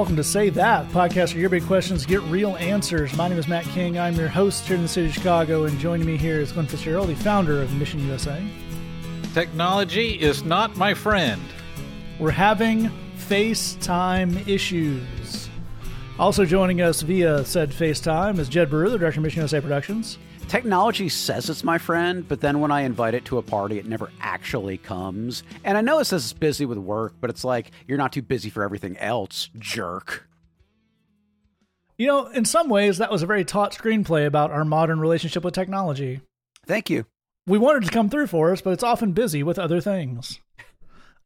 welcome to Say That, podcast where your big questions get real answers. My name is Matt King. I'm your host here in the city of Chicago, and joining me here is Glenn Fitzgerald, the founder of Mission USA. Technology is not my friend. We're having FaceTime issues. Also joining us via said FaceTime is Jed Brewer, the director of Mission USA Productions. Technology says it's my friend, but then when I invite it to a party, it never actually comes. And I know it says it's busy with work, but it's like, you're not too busy for everything else, jerk. You know, in some ways, that was a very taut screenplay about our modern relationship with technology. Thank you. We wanted to come through for us, but it's often busy with other things.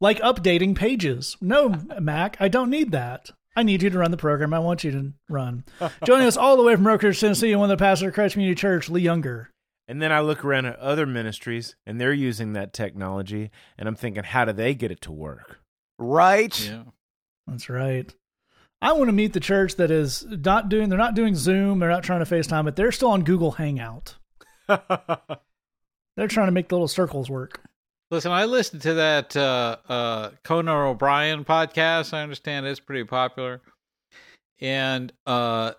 Like updating pages. No, Mac, I don't need that. I need you to run the program I want you to run. Joining us all the way from Oak Tennessee, and one of the pastors of Christ Community Church, Lee Younger. And then I look around at other ministries and they're using that technology, and I'm thinking, how do they get it to work? Right? Yeah. That's right. I want to meet the church that is not doing, they're not doing Zoom, they're not trying to FaceTime, but they're still on Google Hangout. They're trying to make the little circles work. Listen, I listened to that uh, uh, O'Brien podcast. I understand it's pretty popular. And uh,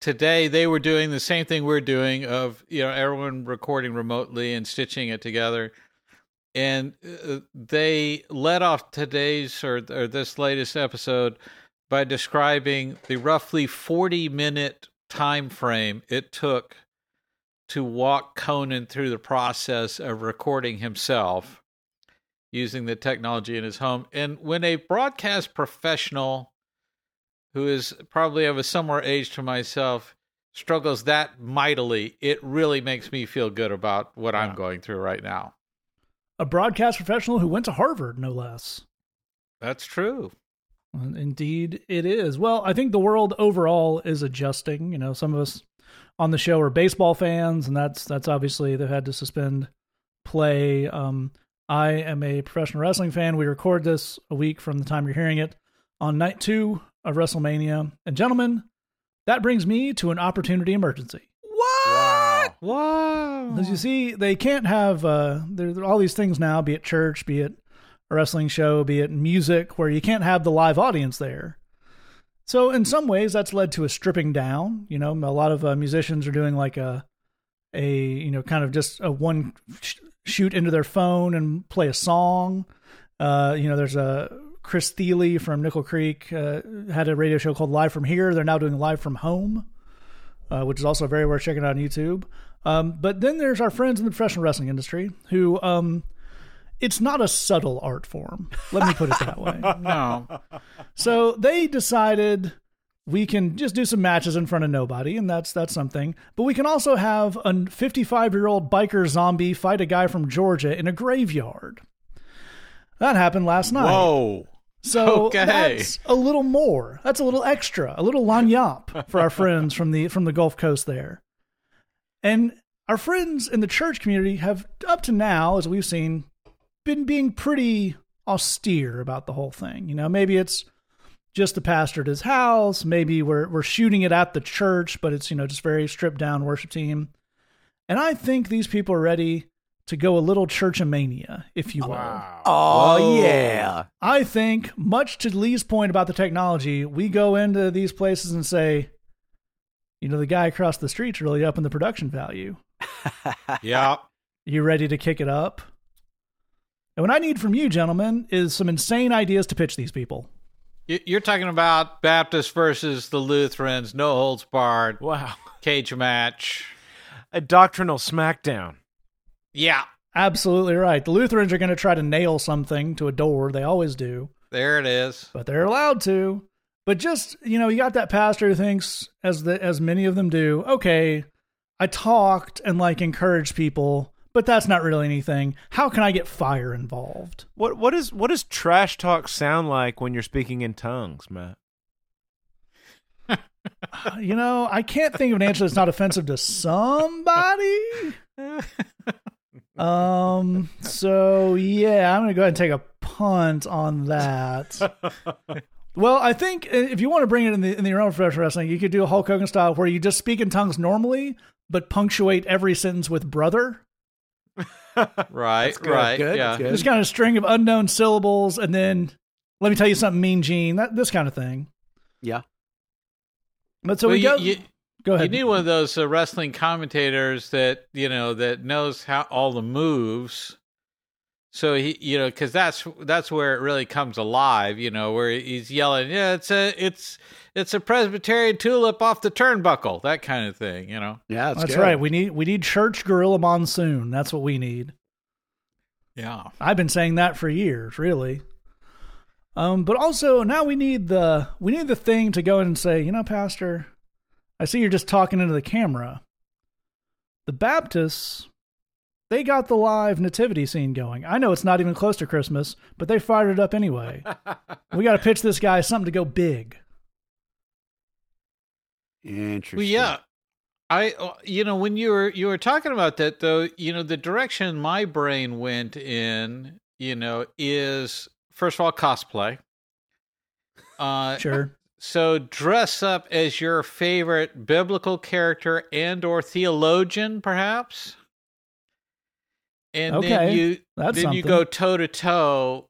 today they were doing the same thing we're doing of, you know, everyone recording remotely and stitching it together. And uh, they led off today's or, or this latest episode by describing the roughly 40 minute time frame it took to walk Conan through the process of recording himself using the technology in his home. And when a broadcast professional who is probably of a similar age to myself struggles that mightily, it really makes me feel good about what I'm going through right now. A broadcast professional who went to Harvard, no less. That's true. Indeed, it is. Well, I think the world overall is adjusting. You know, some of us on the show are baseball fans, and that's that's obviously they've had to suspend play. Um, I am a professional wrestling fan. We record this a week from the time you're hearing it on night two of WrestleMania. And gentlemen, that brings me to an opportunity emergency. What? Wow. As you see, they can't have uh, there, there are all these things now, be it church, be it a wrestling show, be it music, where you can't have the live audience there. So in some ways, that's led to a stripping down. You know, a lot of uh, musicians are doing like a, a you know, kind of just a one sh- shoot into their phone and play a song. Uh, you know, there's a Chris Thile from Nickel Creek uh, had a radio show called Live from Here. They're now doing Live from Home, uh, which is also very worth checking out on YouTube. Um, but then there's our friends in the professional wrestling industry who, um, it's not a subtle art form. Let me put it that way. No. So they decided we can just do some matches in front of nobody, and that's that's something. But we can also have a 55 year old biker zombie fight a guy from Georgia in a graveyard. That happened last night. Whoa. So Okay. that's a little more. That's a little extra, a little lagniappe for our friends from the from the Gulf Coast there. And our friends in the church community have up to now, as we've seen, been being pretty austere about the whole thing. You know, maybe it's just the pastor at his house, maybe we're we're shooting it at the church, but it's, you know, just very stripped down worship team. And I think these people are ready to go a little churchamania, if you will. Oh, Whoa. yeah. I think, much to Lee's point about the technology, we go into these places and say, you know, the guy across the street's really up in the production value. Yeah. You ready to kick it up? And what I need from you, gentlemen, is some insane ideas to pitch these people. You- You're talking about Baptists versus the Lutherans, no holds barred, Wow. cage match. A doctrinal smackdown. Yeah. Absolutely right. The Lutherans are going to try to nail something to a door. They always do, There it is. but they're allowed to. But just, you know, you got that pastor who thinks, as the as many of them do, okay, I talked and like encouraged people, but that's not really anything. How can I get fire involved? What what is what does trash talk sound like when you're speaking in tongues, Matt? You know, I can't think of an answer that's not offensive to somebody. Um. So yeah, I'm gonna go ahead and take a punt on that. well, I think uh, if you want to bring it in the in the your own professional wrestling, you could do a Hulk Hogan style where you just speak in tongues normally, but punctuate every sentence with "brother." Right, good, right. good, yeah. Just kind of a string of unknown syllables, and then let me tell you something, Mean Gene. That this kind of thing. Yeah. But so Well, we you- go. you- go ahead. You need one of those uh, wrestling commentators that you know that knows how all the moves. So he, you know, because that's that's where it really comes alive. You know, where he's yelling, "Yeah, it's a it's it's a Presbyterian tulip off the turnbuckle," that kind of thing. You know. Yeah, that's, That's good. right. We need we need church gorilla monsoon. That's what we need. Yeah. I've been saying that for years, really. Um, but also now we need the we need the thing to go in and say, you know, Pastor, I see you're just talking into the camera. The Baptists, they got the live nativity scene going. I know it's not even close to Christmas, but they fired it up anyway. we got to pitch this guy something to go big. Interesting. Well, yeah. I, uh, you know, when you were you were talking about that though, you know, the direction my brain went in, you know, is first of all cosplay. Uh, Sure. So dress up as your favorite biblical character and or theologian, perhaps. And Okay, then you that's then you go toe to toe.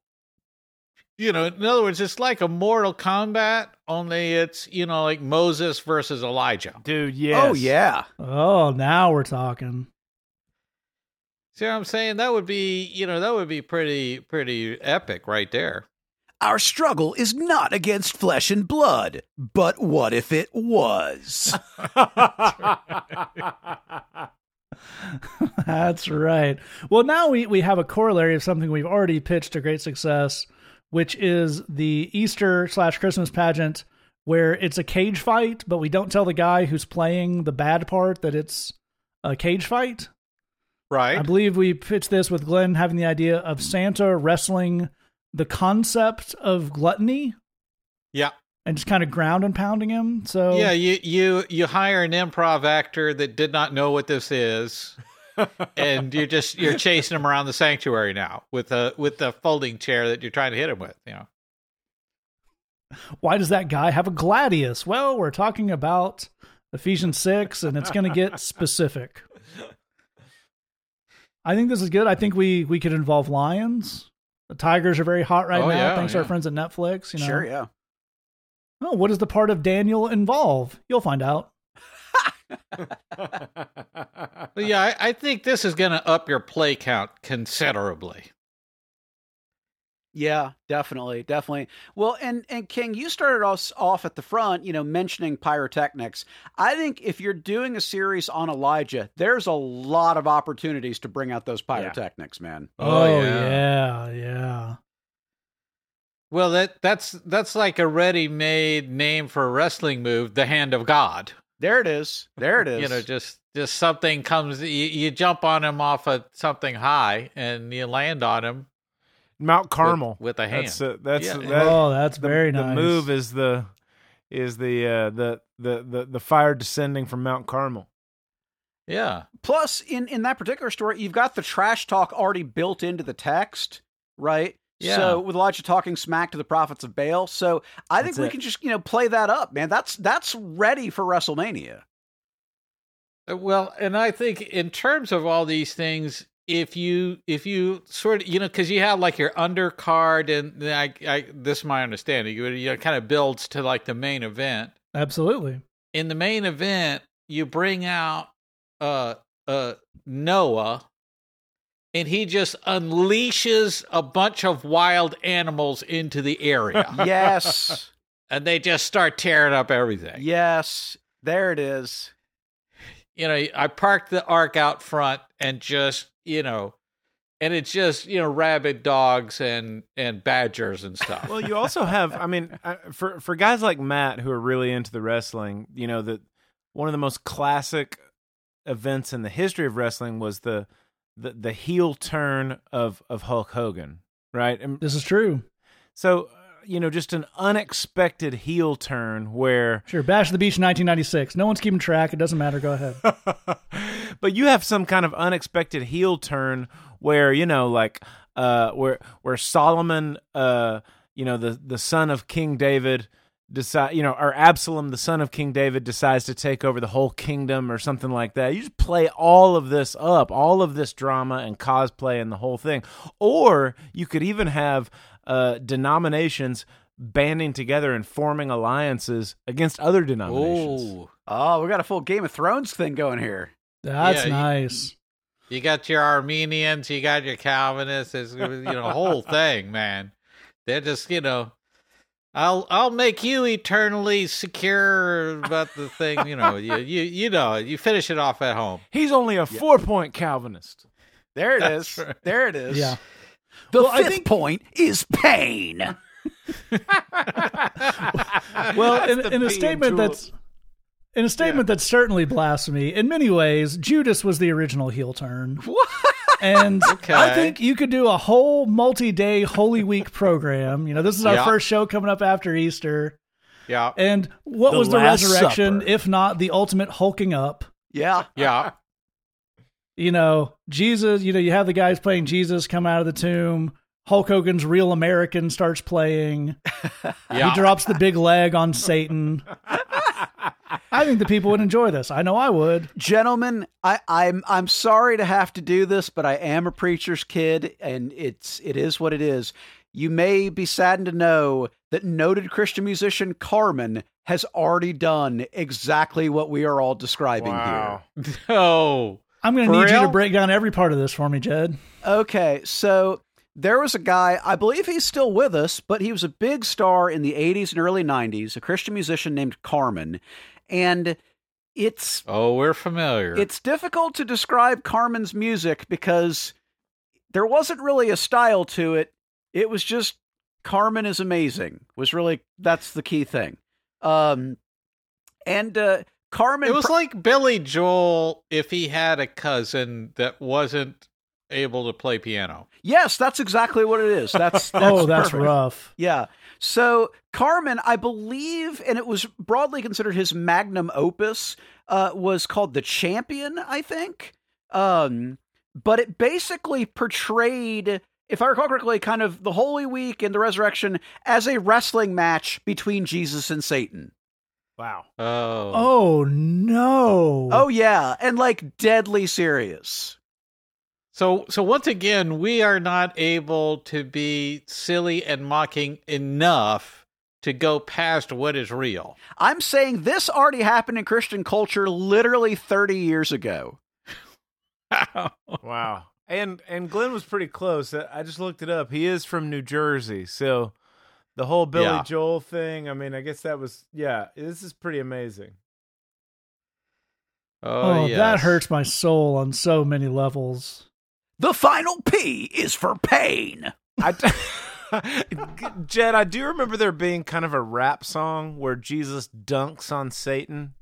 You know, in other words, it's like a Mortal Kombat, only it's you know like Moses versus Elijah. Dude, oh, yes. Oh yeah. Oh, now we're talking. See what I'm saying? That would be you know that would be pretty pretty epic right there. Our struggle is not against flesh and blood, but what if it was? That's right. Well, now we, we have a corollary of something we've already pitched to great success, which is the Easter slash Christmas pageant where it's a cage fight, but we don't tell the guy who's playing the bad part that it's a cage fight. Right. I believe we pitched this with Glenn having the idea of Santa wrestling the concept of gluttony yeah. And just kind of ground and pounding him. So Yeah, you you you hire an improv actor that did not know what this is, and you're just you're chasing him around the sanctuary now with a with the folding chair that you're trying to hit him with. You know, why does that guy have a gladius? Well, we're talking about Ephesians 6 and it's going to get specific. I think this is good. I think we we could involve lions. The tigers are very hot right Oh, now yeah, thanks to our friends at Netflix, you know. Sure, yeah. Oh, what does the part of Daniel involve? You'll find out. yeah, I, I think this is going to up your play count considerably. Yeah, definitely, definitely. Well, and and King, you started us off at the front, you know, mentioning pyrotechnics. I think if you're doing a series on Elijah, there's a lot of opportunities to bring out those pyrotechnics, man. Oh, oh yeah, yeah. Well, that that's that's like a ready-made name for a wrestling move, the hand of God. There it is. There it is. You know, just just something comes, you, you jump on him off of something high, and you land on him Mount Carmel with, with a hand. That's uh, that's Yeah. that, oh, that's the, very the nice. move is the is the uh, the, the the the fire descending from Mount Carmel. yeah. Plus, in in that particular story, you've got the trash talk already built into the text, right? Yeah. So with Elijah talking smack to the prophets of Baal, so I think we it. can just you know play that up, man. That's that's ready for WrestleMania. Uh, Well, and I think in terms of all these things, if you if you sort of you know because you have like your undercard and I, I this is my understanding, you know, kind of builds to like the main event. Absolutely. In the main event, you bring out uh uh Noah. And he just unleashes a bunch of wild animals into the area. Yes, and they just start tearing up everything. yes, there it is. you know, I parked the ark out front and just, you know, and it's just, you know, rabid dogs and and badgers and stuff. Well, you also have, I mean, uh, for for guys like Matt who are really into the wrestling, you know that one of the most classic events in the history of wrestling was the the, the heel turn of of Hulk Hogan, right? And This is true. so, uh, you know, just an unexpected heel turn where Sure. Bash of the Beach 1996. No one's keeping track. It doesn't matter. Go ahead. but you have some kind of unexpected heel turn where you know like uh where where Solomon uh you know the the son of King David decide you know or Absalom the son of King David decides to take over the whole kingdom or something like that you just play all of this up all of this drama and cosplay and the whole thing or you could even have uh denominations banding together and forming alliances against other denominations. Ooh. Oh, we got a full Game of Thrones thing going here. That's Yeah, nice. You got your Arminians, you got your Calvinists. It's you know a whole thing, man. They're just you know, I'll I'll make you eternally secure about the thing. You know, you you you know, you finish it off at home. He's only a four point Calvinist. There it That's is. right. There it is. Yeah. The Well, I fifth think- point is pain. Well, in, the in a P statement Tulip. that's in a statement that's certainly blasphemy. In many ways, Judas was the original heel turn. What? And Okay. I think you could do a whole multi-day Holy Week program. You know, this is our Yeah. first show coming up after Easter. Yeah, And what The was the resurrection Supper. if not the ultimate hulking up? Yeah. yeah. You know, Jesus, you know, you have the guys playing Jesus come out of the tomb. Hulk Hogan's Real American starts playing. Yeah. He drops the big leg on Satan. I think the people would enjoy this. I know I would. Gentlemen, I, I'm I'm sorry to have to do this, but I am a preacher's kid, and it's it is what it is. You may be saddened to know that noted Christian musician Carmen has already done exactly what we are all describing Wow. No. I'm going to For need you to break down every part of this for me, Jed. Okay, so there was a guy, I believe he's still with us, but he was a big star in the 80s and early 90s, a Christian musician named Carmen. And it's Oh, we're familiar. It's difficult to describe Carmen's music because there wasn't really a style to it. It was just Carmen is amazing. Was really that's the key thing. Um and uh Carmen It was pr- like Billy Joel if he had a cousin that wasn't able to play piano. Yes, that's exactly what it is. That's, that's oh, that's perfect. rough. Yeah. So Carmen, I believe, and it was broadly considered his magnum opus, uh, was called The Champion, I think. Um, but it basically portrayed, if I recall correctly, kind of the Holy Week and the resurrection as a wrestling match between Jesus and Satan. Wow. Oh. Oh, no. Oh yeah, and like deadly serious. So so once again, we are not able to be silly and mocking enough to go past what is real. I'm saying this already happened in Christian culture literally 30 years ago. Wow. And and Glenn was pretty close. I I just looked it up. He is from New Jersey. So the whole Billy Yeah. Joel thing, I mean, I guess that was yeah, this is pretty amazing. Oh, Oh, yes. that hurts my soul on so many levels. The final P is for pain. I Jed, I do remember there being kind of a rap song where Jesus dunks on Satan.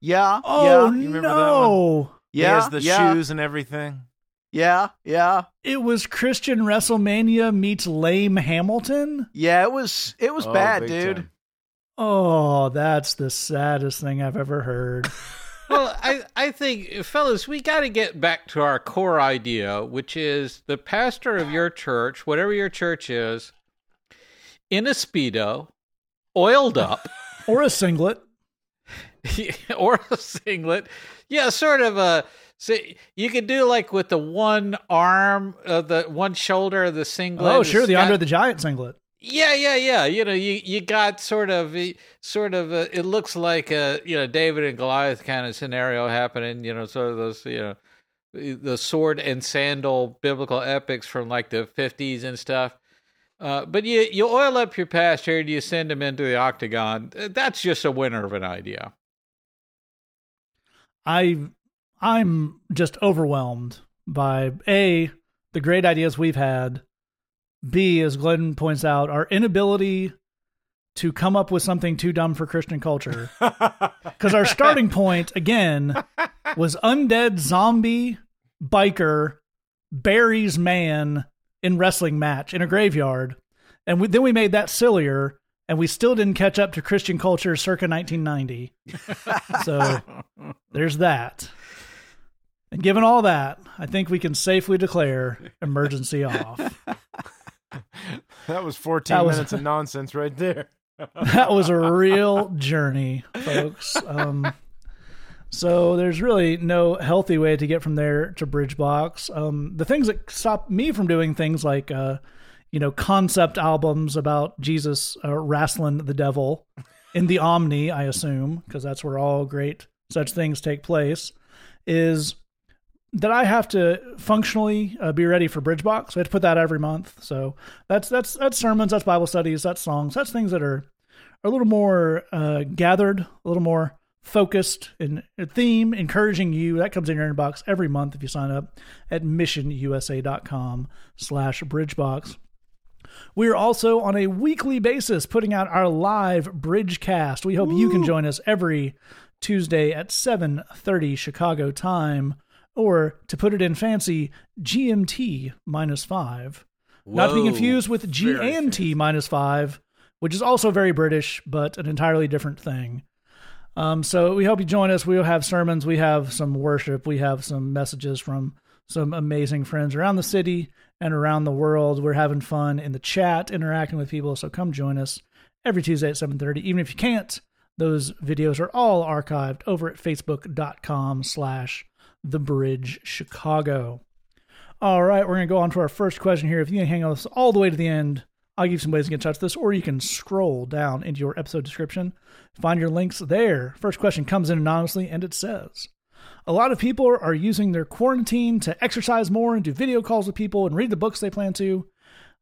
Yeah. Oh, yeah. You remember no. He Yeah. has the yeah, shoes and everything. Yeah. Yeah. It was Christian WrestleMania meets lame Hamilton. Yeah. It was. It was Oh, bad, dude. time. Oh, that's the saddest thing I've ever heard. well, I, I think, fellas, we got to get back to our core idea, which is the pastor of your church, whatever your church is, in a Speedo, oiled up, or a singlet. or a singlet. Yeah, sort of a. So you could do like with the one arm, uh, the one shoulder of the singlet. Oh, sure, the got- Andre the Giant singlet. Yeah, yeah, yeah. You know, you you got sort of sort of a, it looks like a you know David and Goliath kind of scenario happening. You know, sort of those you know the sword and sandal biblical epics from like the fifties and stuff. Uh, but you you oil up your pastor and you send him into the octagon. That's just a winner of an idea. I I'm just overwhelmed by a the great ideas we've had. B, as Glenn points out, our inability to come up with something too dumb for Christian culture. Because our starting point again was undead zombie biker buries man in wrestling match in a graveyard, and we, then we made that sillier, and we still didn't catch up to Christian culture circa 1990. so there's that. And given all that, I think we can safely declare emergency off. That was 14 That was- minutes of nonsense right there. that was a real journey, folks. Um, so there's really no healthy way to get from there to Bridgebox. Um, the things that stop me from doing things like uh, you know, concept albums about Jesus uh, wrestling the devil in the Omni, I assume, because that's where all great such things take place, is that I have to functionally uh, be ready for Bridgebox. I have to put that every month. So that's that's that's sermons, that's Bible studies, that's songs, that's things that are, are a little more uh, gathered, a little more focused in theme, encouraging you. That comes in your inbox every month if you sign up at missionusa.com slash bridgebox. We are also on a weekly basis putting out our live Bridgecast. We hope Woo. you can join us every Tuesday at 7:30 Chicago time or to put it in fancy GMT minus 5. Whoa, Not to be confused with GMT minus 5, which is also very British but an entirely different thing. Um, so we hope you join us. We'll have sermons, we have some worship, we have some messages from some amazing friends around the city and around the world. We're having fun in the chat, interacting with people. So come join us every Tuesday at 7:30. Even if you can't, those videos are all archived over at facebook.com slash the bridge Chicago. All right, we're gonna go on to our first question here. If you can hang on this all the way to the end, I'll give you some ways to get in touch with this, or you can scroll down into your episode description, find your links there. First question comes in anonymously, and it says, a lot of people are using their quarantine to exercise more and do video calls with people and read the books they plan to.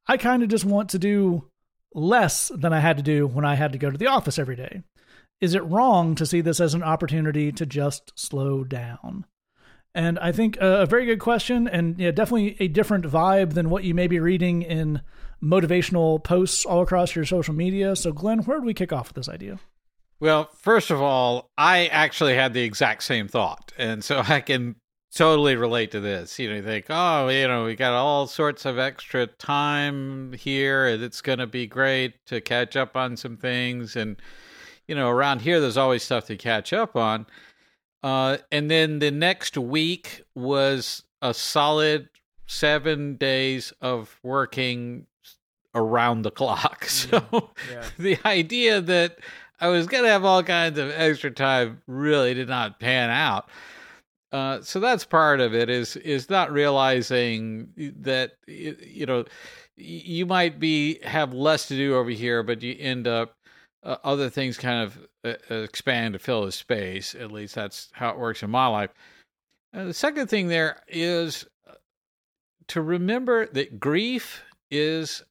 I kind of just want to do less than I had to do when I had to go to the office every day. Is it wrong to see this as an opportunity to just slow down? And I think a very good question, and yeah, definitely a different vibe than what you may be reading in motivational posts all across your social media. So, Glenn, where do we kick off with this idea? Well, first of all, I actually had the exact same thought. And so I can totally relate to this. You know, you think, oh, you know, we got all sorts of extra time here. And it's going to be great to catch up on some things. And, you know, around here, there's always stuff to catch up on. Uh, and then the next week was a solid seven days of working around the clock. So yeah. Yeah. the idea that I was going to have all kinds of extra time really did not pan out. Uh, so that's part of it is is not realizing that you know you might be have less to do over here, but you end up uh, other things kind of expand to fill the space. At least that's how it works in my life. Uh, the second thing there is uh, to remember that grief is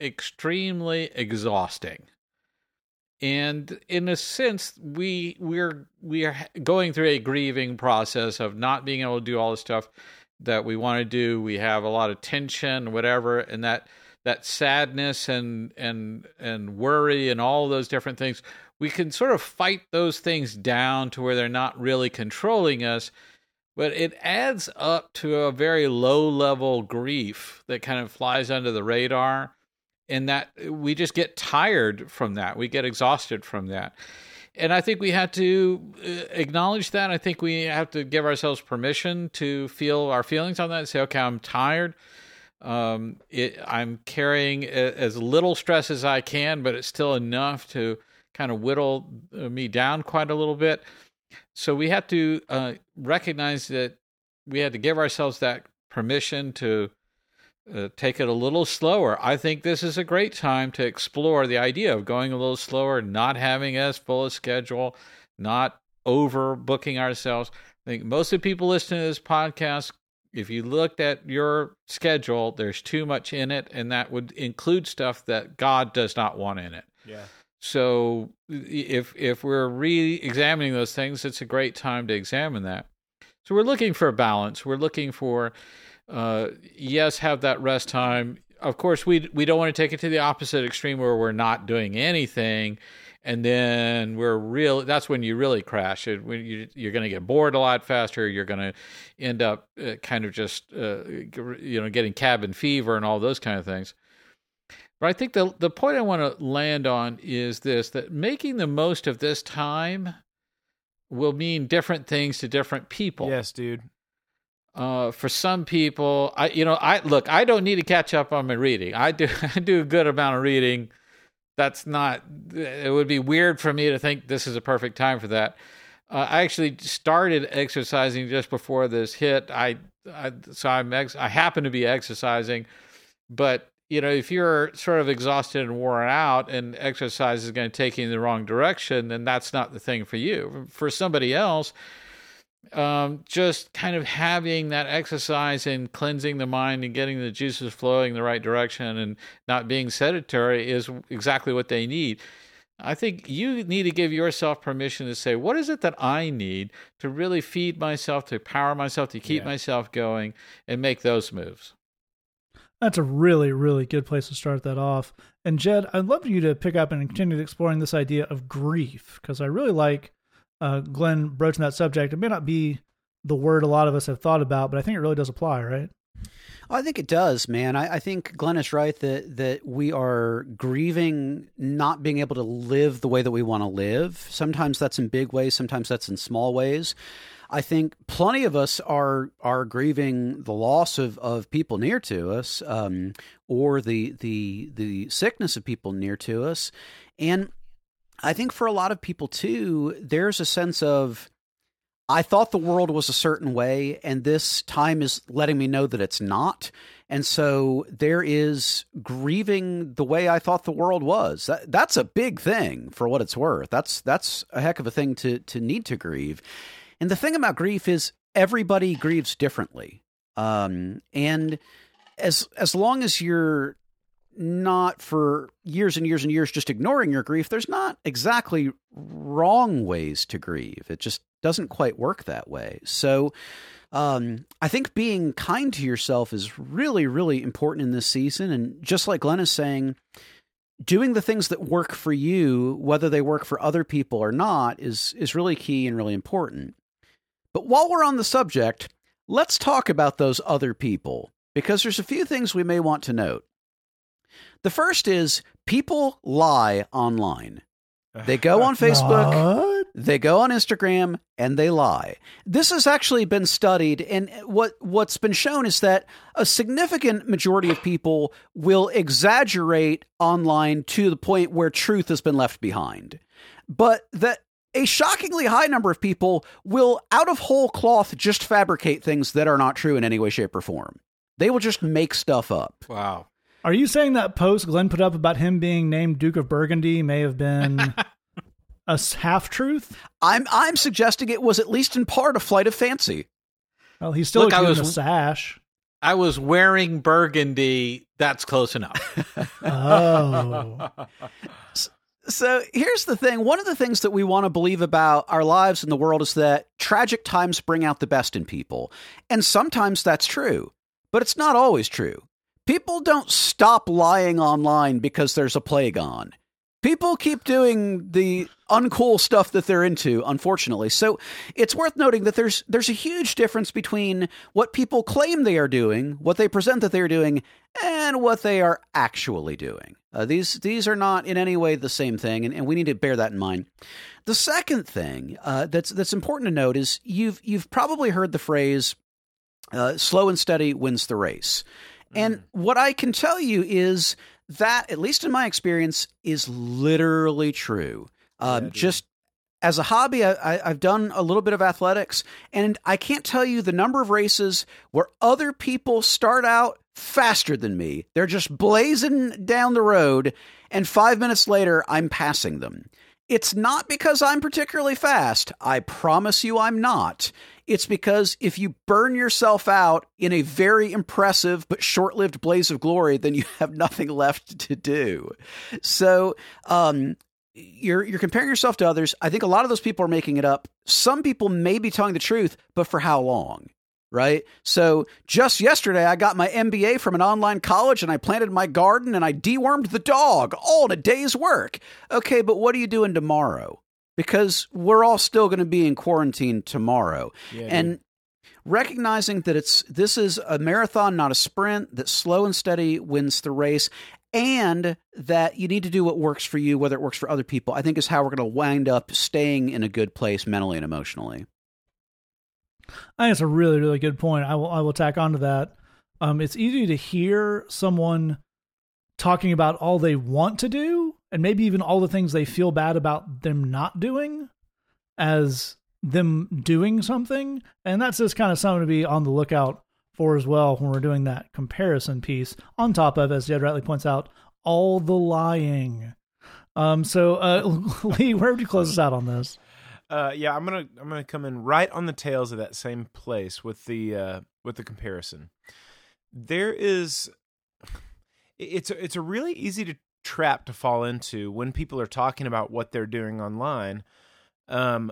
extremely exhausting. And in a sense, we we're we are going through a grieving process of not being able to do all the stuff that we want to do. We have a lot of tension, whatever, and that that sadness and and and worry and all those different things. We can sort of fight those things down to where they're not really controlling us but it adds up to a very low level grief that kind of flies under the radar and that we just get tired from that. We get exhausted from that. And i think we have to uh, acknowledge that. I think we have to give ourselves permission to feel our feelings on that and say okay i'm tired. Um, it, i'm carrying as little stress as i can but it's still enough to kind of whittle uh, me down quite a little bit so we have to uh, recognize that we had to give ourselves that permission to uh, take it a little slower. I think this is a great time to explore the idea of going a little slower, not having as full a schedule, not overbooking ourselves. I think most of the people listening to this podcast, if you looked at your schedule, there's too much in it, and that would include stuff that God does not want in it. Yeah. So if if we're re-examining those things, it's a great time to examine that. So we're looking for a balance. We're looking for uh, yes, have that rest time. Of course, we we don't want to take it to the opposite extreme where we're not doing anything, and then we're real. That's when you really crash. It when you you're going to get bored a lot faster. You're going to end up uh, kind of just uh, you know getting cabin fever and all those kind of things. But I think the the point I want to land on is this: that making the most of this time will mean different things to different people. Yes, dude. Uh, for some people, I you know I look I don't need to catch up on my reading. I do I do a good amount of reading. That's not. It would be weird for me to think this is a perfect time for that. Uh, I actually started exercising just before this hit. I, I so I'm ex- I happen to be exercising, but you know, if you're sort of exhausted and worn out and exercise is going to take you in the wrong direction, then that's not the thing for you. For somebody else, um, just kind of having that exercise and cleansing the mind and getting the juices flowing the right direction and not being sedentary is exactly what they need. I think you need to give yourself permission to say, what is it that I need to really feed myself, to power myself, to keep yeah. myself going, and make those moves. That's a really, really good place to start that off. And Jed, I'd love for you to pick up and continue exploring this idea of grief because I really like uh, Glenn broaching that subject. It may not be the word a lot of us have thought about, but I think it really does apply, right? I think it does, man. I, I, think Glenn is right that that we are grieving not being able to live the way that we want to live. Sometimes that's in big ways, sometimes that's in small ways. I think plenty of us are are grieving the loss of, of people near to us, um, or the the the sickness of people near to us, and I think for a lot of people too, there's a sense of I thought the world was a certain way, and this time is letting me know that it's not. And so there is grieving the way I thought the world was. That, that's a big thing for what it's worth. That's that's a heck of a thing to to need to grieve. And the thing about grief is everybody grieves differently. Um, and as as long as you're not for years and years and years just ignoring your grief, there's not exactly wrong ways to grieve. It just doesn't quite work that way. So um, I think being kind to yourself is really, really important in this season. And just like Glenn is saying, doing the things that work for you, whether they work for other people or not, is is really key and really important. But while we're on the subject, let's talk about those other people because there's a few things we may want to note. The first is people lie online. They go on Facebook, what? they go on Instagram, and they lie. This has actually been studied, and what what's been shown is that a significant majority of people will exaggerate online to the point where truth has been left behind. But that a shockingly high number of people will, out of whole cloth, just fabricate things that are not true in any way, shape, or form. They will just make stuff up. Wow. Are you saying that post Glenn put up about him being named Duke of Burgundy may have been a half truth? I'm I'm suggesting it was at least in part a flight of fancy. Well, he's still Look, I was, a sash. I was wearing burgundy. That's close enough. oh. So here's the thing. One of the things that we want to believe about our lives in the world is that tragic times bring out the best in people. And sometimes that's true, but it's not always true. People don't stop lying online because there's a plague on people keep doing the uncool stuff that they're into unfortunately so it's worth noting that there's there's a huge difference between what people claim they are doing what they present that they're doing and what they are actually doing uh, these these are not in any way the same thing and, and we need to bear that in mind the second thing uh, that's that's important to note is you've you've probably heard the phrase uh, slow and steady wins the race and mm. what i can tell you is that, at least in my experience, is literally true. Um, yeah, just as a hobby, I, have done a little bit of athletics, and I can't tell you the number of races where other people start out faster than me. They're just blazing down the road, and five minutes later, I'm passing them. It's not because I'm particularly fast. I promise you I'm not. It's because if you burn yourself out in a very impressive but short lived blaze of glory, then you have nothing left to do. So, um, you're you're comparing yourself to others. I think a lot of those people are making it up. Some people may be telling the truth, but for how long? Right? So just yesterday I got my MBA from an online college and I planted my garden and I dewormed the dog all in a day's work. Okay, but what are you doing tomorrow? because we're all still going to be in quarantine tomorrow. Yeah, and recognizing that it's this is a marathon, not a sprint, that slow and steady wins the race, and that you need to do what works for you, whether it works for other people, I think is how we're going to wind up staying in a good place mentally and emotionally. I think it's a really, really good point. I will I will tack onto that. Um, it's easy to hear someone talking about all they want to do and maybe even all the things they feel bad about them not doing as them doing something. And that's just kind of something to be on the lookout for as well when we're doing that comparison piece. On top of, as Jed rightly points out, all the lying. Um, so, uh, Lee, where would you close us out on this? Uh, yeah, I'm gonna I'm gonna come in right on the tails of that same place with the uh, with the comparison. There is, it's a, it's a really easy to trap to fall into when people are talking about what they're doing online, um,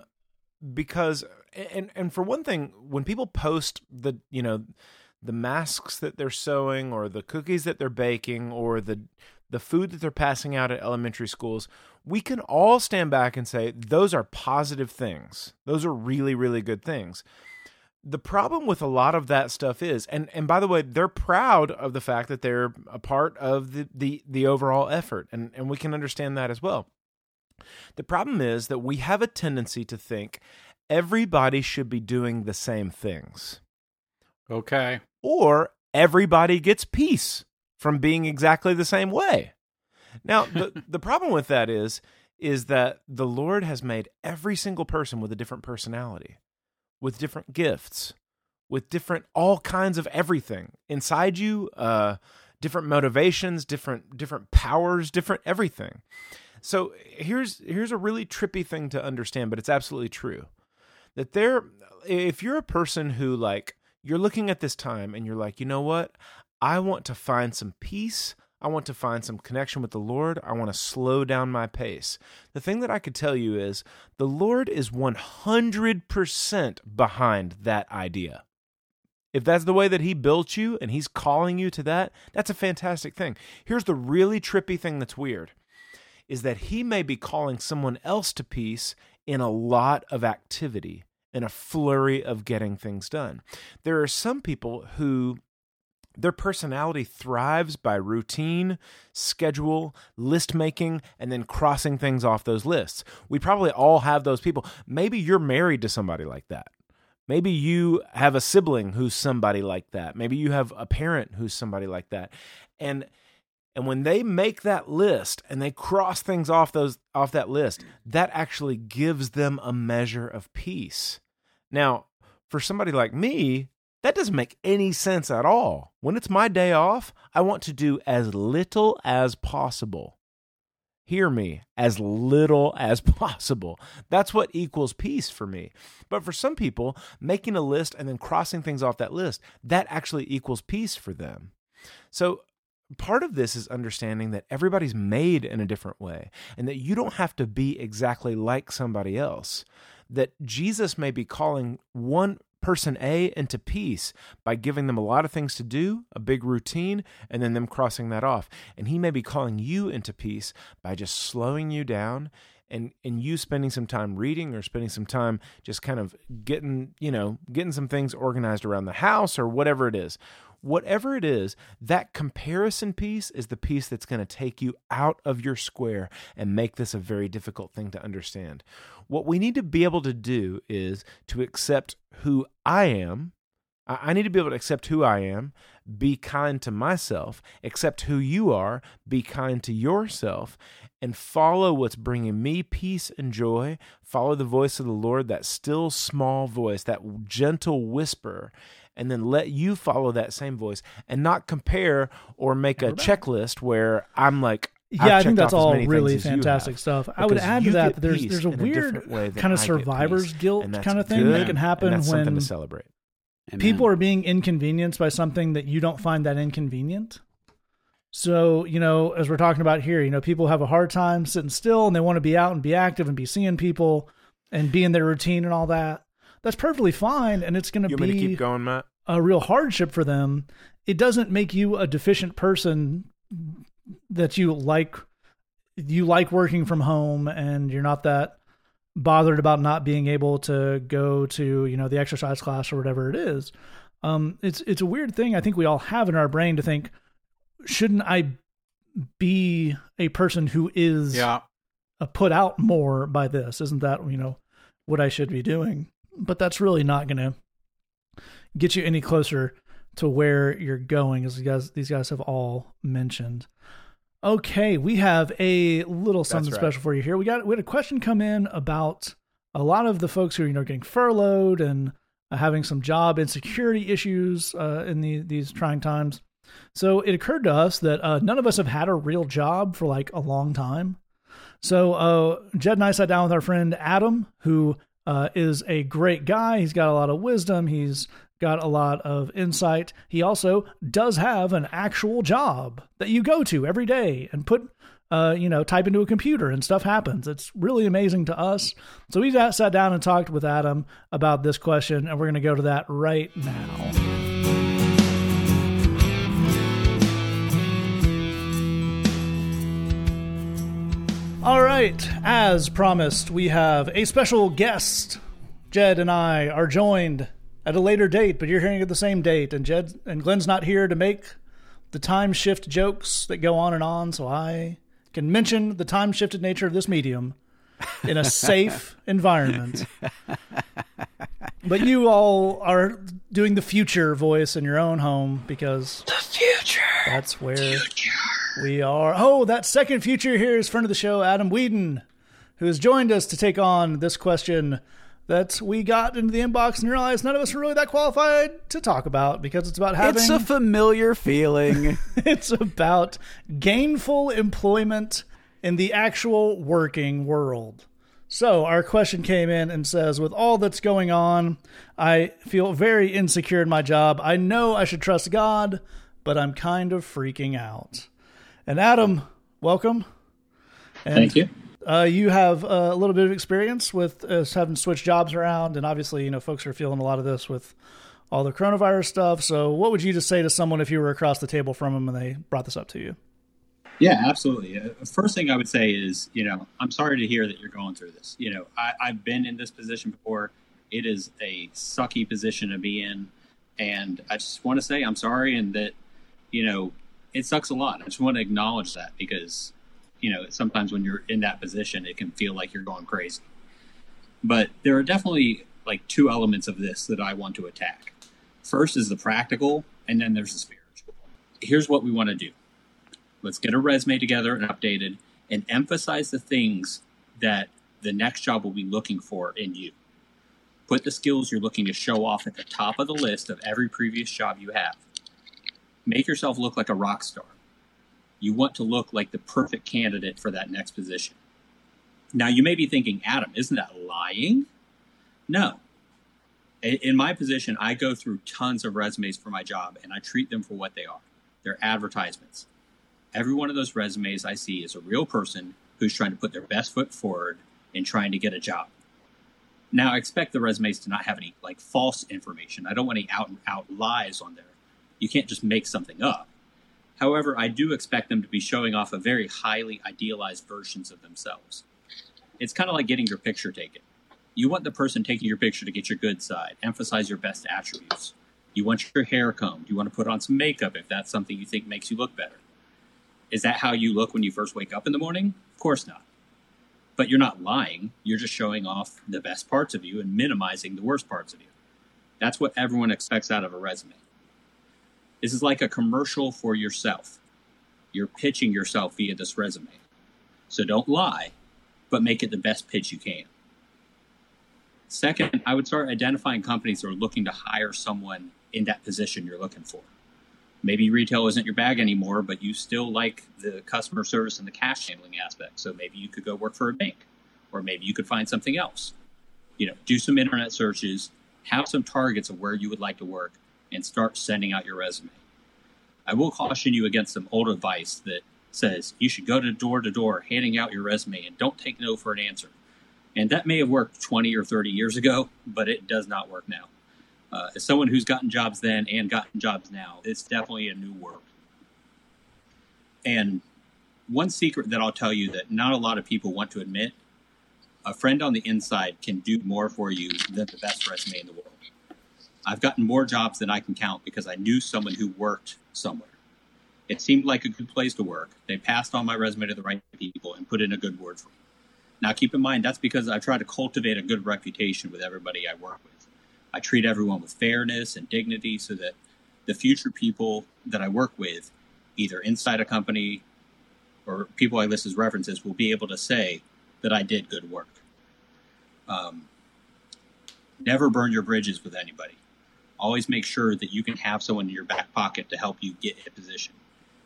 because and and for one thing, when people post the you know the masks that they're sewing or the cookies that they're baking or the the food that they're passing out at elementary schools, we can all stand back and say those are positive things. Those are really, really good things. The problem with a lot of that stuff is, and, and by the way, they're proud of the fact that they're a part of the, the, the overall effort, and, and we can understand that as well. The problem is that we have a tendency to think everybody should be doing the same things. Okay. Or everybody gets peace from being exactly the same way. Now, the, the problem with that is is that the Lord has made every single person with a different personality, with different gifts, with different all kinds of everything inside you, uh, different motivations, different different powers, different everything. So here's here's a really trippy thing to understand, but it's absolutely true. That there if you're a person who like you're looking at this time and you're like, you know what? I want to find some peace. I want to find some connection with the Lord. I want to slow down my pace. The thing that I could tell you is the Lord is 100% behind that idea. If that's the way that He built you and He's calling you to that, that's a fantastic thing. Here's the really trippy thing that's weird is that He may be calling someone else to peace in a lot of activity, in a flurry of getting things done. There are some people who their personality thrives by routine, schedule, list making, and then crossing things off those lists. We probably all have those people. Maybe you're married to somebody like that. Maybe you have a sibling who's somebody like that. Maybe you have a parent who's somebody like that. And and when they make that list and they cross things off those off that list, that actually gives them a measure of peace. Now, for somebody like me, that doesn't make any sense at all. When it's my day off, I want to do as little as possible. Hear me, as little as possible. That's what equals peace for me. But for some people, making a list and then crossing things off that list, that actually equals peace for them. So, part of this is understanding that everybody's made in a different way and that you don't have to be exactly like somebody else. That Jesus may be calling one person A into peace by giving them a lot of things to do, a big routine, and then them crossing that off. And he may be calling you into peace by just slowing you down and and you spending some time reading or spending some time just kind of getting, you know, getting some things organized around the house or whatever it is whatever it is, that comparison piece is the piece that's going to take you out of your square and make this a very difficult thing to understand. What we need to be able to do is to accept who I am. I need to be able to accept who I am, be kind to myself, accept who you are, be kind to yourself, and follow what's bringing me peace and joy. Follow the voice of the Lord, that still small voice, that gentle whisper, and then let you follow that same voice and not compare or make a checklist where I'm like, yeah, i think that's all really fantastic stuff. I would add to that that there's there's a weird a kind of survivor's guilt kind of thing good. that can happen when to celebrate. people are being inconvenienced by something that you don't find that inconvenient. So, you know, as we're talking about here, you know, people have a hard time sitting still and they want to be out and be active and be seeing people and be in their routine and all that that's perfectly fine, and it's going to be keep going, Matt? a real hardship for them. It doesn't make you a deficient person that you like. You like working from home, and you're not that bothered about not being able to go to you know the exercise class or whatever it is. Um, it's it's a weird thing I think we all have in our brain to think, shouldn't I be a person who is yeah. put out more by this? Isn't that you know what I should be doing? But that's really not going to get you any closer to where you're going, as these guys these guys have all mentioned. Okay, we have a little something right. special for you here. We got we had a question come in about a lot of the folks who are you know getting furloughed and uh, having some job insecurity issues uh, in the, these trying times. So it occurred to us that uh, none of us have had a real job for like a long time. So uh, Jed and I sat down with our friend Adam, who uh, is a great guy. He's got a lot of wisdom. He's got a lot of insight. He also does have an actual job that you go to every day and put, uh, you know, type into a computer and stuff happens. It's really amazing to us. So we sat down and talked with Adam about this question, and we're going to go to that right now. All right, as promised, we have a special guest. Jed and I are joined at a later date, but you're hearing it at the same date. And Jed and Glenn's not here to make the time shift jokes that go on and on, so I can mention the time shifted nature of this medium in a safe environment. But you all are doing the future voice in your own home because the future. That's where future. We are. Oh, that second future here is friend of the show, Adam Whedon, who has joined us to take on this question that we got into the inbox and realized none of us are really that qualified to talk about because it's about having. It's a familiar feeling. it's about gainful employment in the actual working world. So, our question came in and says, With all that's going on, I feel very insecure in my job. I know I should trust God, but I'm kind of freaking out. And Adam, welcome. And Thank you. Uh, you have a little bit of experience with uh, having switched jobs around, and obviously, you know, folks are feeling a lot of this with all the coronavirus stuff. So, what would you just say to someone if you were across the table from them and they brought this up to you? Yeah, absolutely. Uh, first thing I would say is, you know, I'm sorry to hear that you're going through this. You know, I, I've been in this position before. It is a sucky position to be in, and I just want to say I'm sorry, and that, you know, it sucks a lot. I just want to acknowledge that because you know, sometimes when you're in that position, it can feel like you're going crazy. But there are definitely like two elements of this that I want to attack. First is the practical, and then there's the spiritual. Here's what we want to do let's get a resume together and updated and emphasize the things that the next job will be looking for in you. Put the skills you're looking to show off at the top of the list of every previous job you have. Make yourself look like a rock star you want to look like the perfect candidate for that next position. Now, you may be thinking, Adam, isn't that lying? No. In my position, I go through tons of resumes for my job and I treat them for what they are. They're advertisements. Every one of those resumes I see is a real person who's trying to put their best foot forward in trying to get a job. Now, I expect the resumes to not have any like false information. I don't want any out and out lies on there. You can't just make something up. However, I do expect them to be showing off a very highly idealized versions of themselves. It's kind of like getting your picture taken. You want the person taking your picture to get your good side, emphasize your best attributes. You want your hair combed. You want to put on some makeup if that's something you think makes you look better. Is that how you look when you first wake up in the morning? Of course not. But you're not lying. You're just showing off the best parts of you and minimizing the worst parts of you. That's what everyone expects out of a resume. This is like a commercial for yourself. You're pitching yourself via this resume. So don't lie, but make it the best pitch you can. Second, I would start identifying companies that are looking to hire someone in that position you're looking for. Maybe retail isn't your bag anymore, but you still like the customer service and the cash handling aspect. So maybe you could go work for a bank, or maybe you could find something else. You know, do some internet searches, have some targets of where you would like to work, and start sending out your resume. I will caution you against some old advice that says you should go to door to door handing out your resume and don't take no for an answer. And that may have worked 20 or 30 years ago, but it does not work now. Uh, as someone who's gotten jobs then and gotten jobs now, it's definitely a new world. And one secret that I'll tell you that not a lot of people want to admit a friend on the inside can do more for you than the best resume in the world. I've gotten more jobs than I can count because I knew someone who worked somewhere. It seemed like a good place to work. They passed on my resume to the right people and put in a good word for me. Now, keep in mind, that's because I try to cultivate a good reputation with everybody I work with. I treat everyone with fairness and dignity so that the future people that I work with, either inside a company or people I list as references, will be able to say that I did good work. Um, Never burn your bridges with anybody. Always make sure that you can have someone in your back pocket to help you get a position.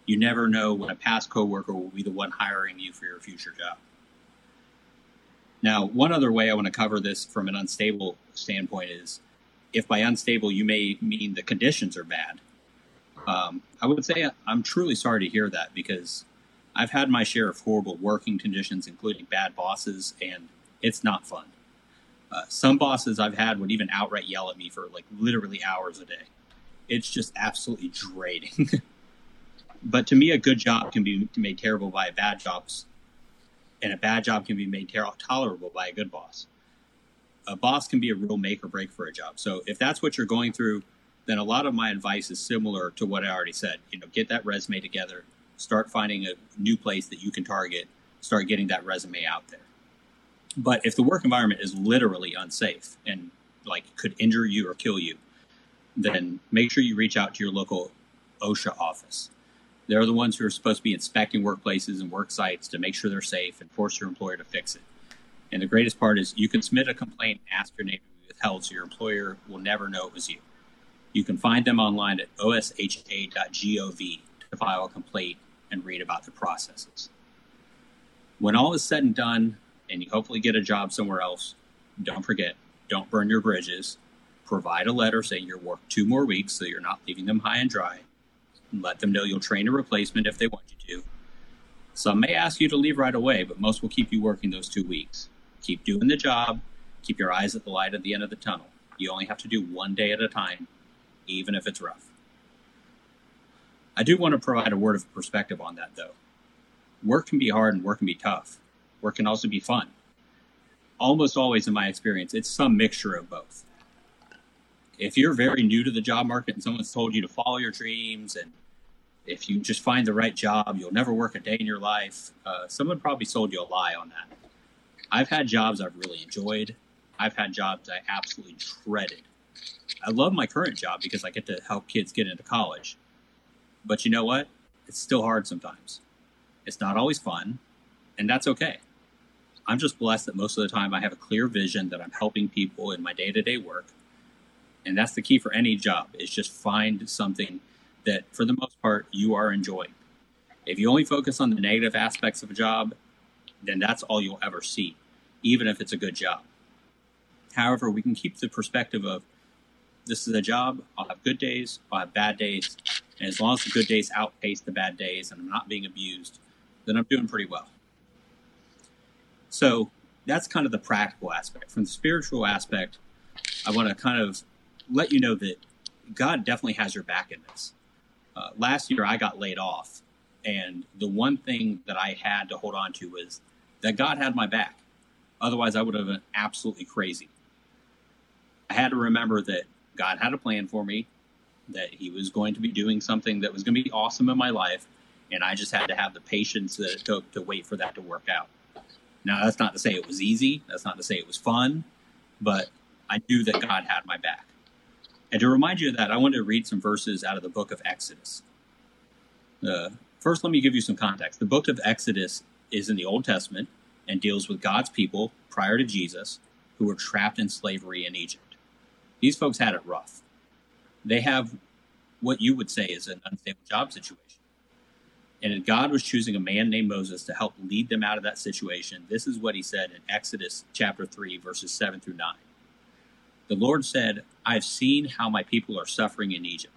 You never know when a past coworker will be the one hiring you for your future job. Now, one other way I want to cover this from an unstable standpoint is if by unstable you may mean the conditions are bad. Um, I would say I'm truly sorry to hear that because I've had my share of horrible working conditions, including bad bosses, and it's not fun. Uh, some bosses I've had would even outright yell at me for like literally hours a day. It's just absolutely draining. but to me, a good job can be made terrible by a bad job, and a bad job can be made ter- tolerable by a good boss. A boss can be a real make or break for a job. So if that's what you're going through, then a lot of my advice is similar to what I already said. You know, get that resume together, start finding a new place that you can target, start getting that resume out there. But if the work environment is literally unsafe and like could injure you or kill you, then make sure you reach out to your local OSHA office. They're the ones who are supposed to be inspecting workplaces and work sites to make sure they're safe and force your employer to fix it. And the greatest part is you can submit a complaint and ask your name to be withheld so your employer will never know it was you. You can find them online at osha.gov to file a complaint and read about the processes. When all is said and done, and you hopefully get a job somewhere else, don't forget, don't burn your bridges. Provide a letter saying you're worked two more weeks so you're not leaving them high and dry. Let them know you'll train a replacement if they want you to. Some may ask you to leave right away, but most will keep you working those two weeks. Keep doing the job. Keep your eyes at the light at the end of the tunnel. You only have to do one day at a time, even if it's rough. I do want to provide a word of perspective on that, though. Work can be hard and work can be tough or can also be fun. Almost always, in my experience, it's some mixture of both. If you're very new to the job market and someone's told you to follow your dreams, and if you just find the right job, you'll never work a day in your life, uh, someone probably sold you a lie on that. I've had jobs I've really enjoyed. I've had jobs I absolutely dreaded. I love my current job because I get to help kids get into college. But you know what? It's still hard sometimes. It's not always fun, and that's okay. I'm just blessed that most of the time I have a clear vision that I'm helping people in my day to day work. And that's the key for any job is just find something that for the most part you are enjoying. If you only focus on the negative aspects of a job, then that's all you'll ever see, even if it's a good job. However, we can keep the perspective of this is a job, I'll have good days, I'll have bad days, and as long as the good days outpace the bad days and I'm not being abused, then I'm doing pretty well. So that's kind of the practical aspect. From the spiritual aspect, I want to kind of let you know that God definitely has your back in this. Uh, last year, I got laid off, and the one thing that I had to hold on to was that God had my back. Otherwise, I would have been absolutely crazy. I had to remember that God had a plan for me, that He was going to be doing something that was going to be awesome in my life, and I just had to have the patience that it took to wait for that to work out. Now, that's not to say it was easy. That's not to say it was fun, but I knew that God had my back. And to remind you of that, I wanted to read some verses out of the book of Exodus. Uh, first, let me give you some context. The book of Exodus is in the Old Testament and deals with God's people prior to Jesus who were trapped in slavery in Egypt. These folks had it rough. They have what you would say is an unstable job situation. And God was choosing a man named Moses to help lead them out of that situation. This is what he said in Exodus chapter 3, verses 7 through 9. The Lord said, I've seen how my people are suffering in Egypt.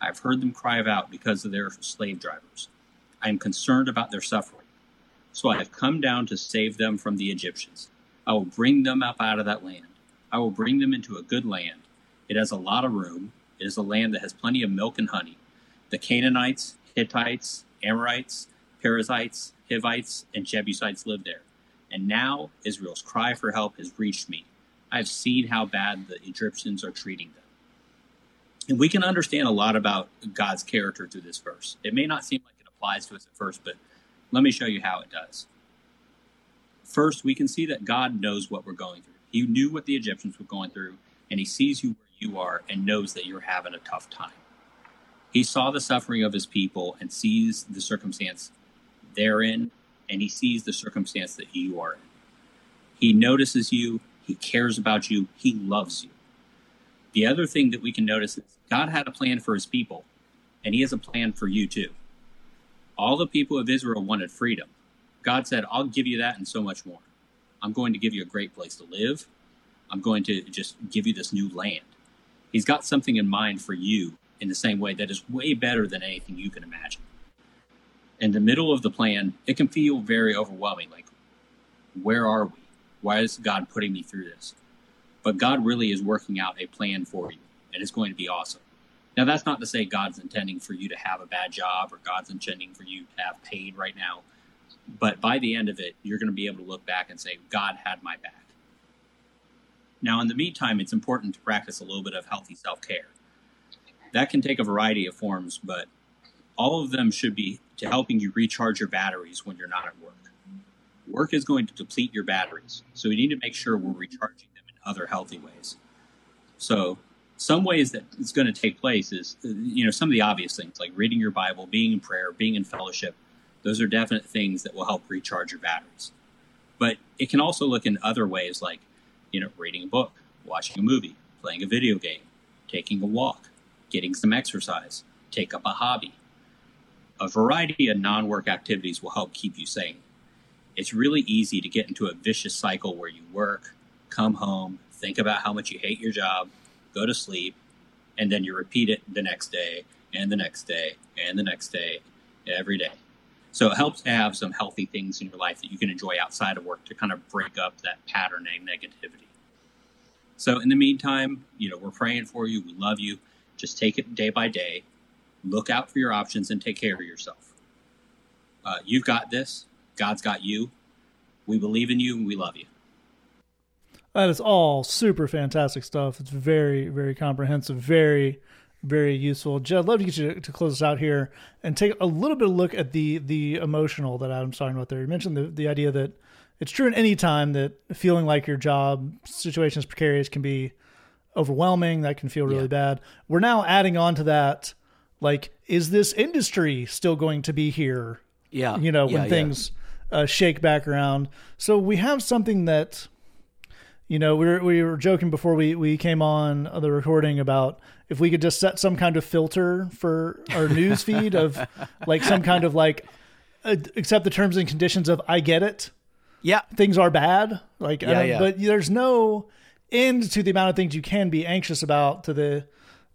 I've heard them cry out because of their slave drivers. I am concerned about their suffering. So I have come down to save them from the Egyptians. I will bring them up out of that land. I will bring them into a good land. It has a lot of room. It is a land that has plenty of milk and honey. The Canaanites, Hittites, Amorites, Perizzites, Hivites, and Jebusites lived there. And now Israel's cry for help has reached me. I have seen how bad the Egyptians are treating them. And we can understand a lot about God's character through this verse. It may not seem like it applies to us at first, but let me show you how it does. First, we can see that God knows what we're going through. He knew what the Egyptians were going through, and He sees you where you are and knows that you're having a tough time. He saw the suffering of his people and sees the circumstance they're and he sees the circumstance that you are in. He notices you, He cares about you. He loves you. The other thing that we can notice is God had a plan for his people, and he has a plan for you too. All the people of Israel wanted freedom. God said, I'll give you that and so much more. I'm going to give you a great place to live. I'm going to just give you this new land. He's got something in mind for you in the same way that is way better than anything you can imagine. In the middle of the plan, it can feel very overwhelming. Like, where are we? Why is God putting me through this? But God really is working out a plan for you, and it's going to be awesome. Now, that's not to say God's intending for you to have a bad job or God's intending for you to have pain right now. But by the end of it, you're going to be able to look back and say, God had my back. Now, in the meantime, it's important to practice a little bit of healthy self care. That can take a variety of forms, but all of them should be to helping you recharge your batteries when you're not at work. Work is going to deplete your batteries, so we need to make sure we're recharging them in other healthy ways. So, some ways that it's going to take place is, uh, you know, some of the obvious things like reading your Bible, being in prayer, being in fellowship. Those are definite things that will help recharge your batteries. But it can also look in other ways like you know, reading a book, watching a movie, playing a video game, taking a walk, getting some exercise, take up a hobby. A variety of non work activities will help keep you sane. It's really easy to get into a vicious cycle where you work, come home, think about how much you hate your job, go to sleep, and then you repeat it the next day, and the next day, and the next day, every day. So it helps to have some healthy things in your life that you can enjoy outside of work to kind of break up that pattern of negativity. So in the meantime, you know, we're praying for you. We love you. Just take it day by day. Look out for your options and take care of yourself. Uh, you've got this. God's got you. We believe in you and we love you. That is all super fantastic stuff. It's very, very comprehensive, very very useful. Jed, I'd love to get you to, to close us out here and take a little bit of look at the the emotional that Adam's talking about there. You mentioned the, the idea that it's true in any time that feeling like your job situation is precarious can be overwhelming. That can feel really yeah. bad. We're now adding on to that, like, is this industry still going to be here? Yeah. You know, when yeah, things yeah. Uh, shake back around. So we have something that you know, we were, we were joking before we, we came on the recording about if we could just set some kind of filter for our news feed of like some kind of like, uh, accept the terms and conditions of I get it. Yeah. Things are bad. Like, yeah, yeah. but there's no end to the amount of things you can be anxious about to the,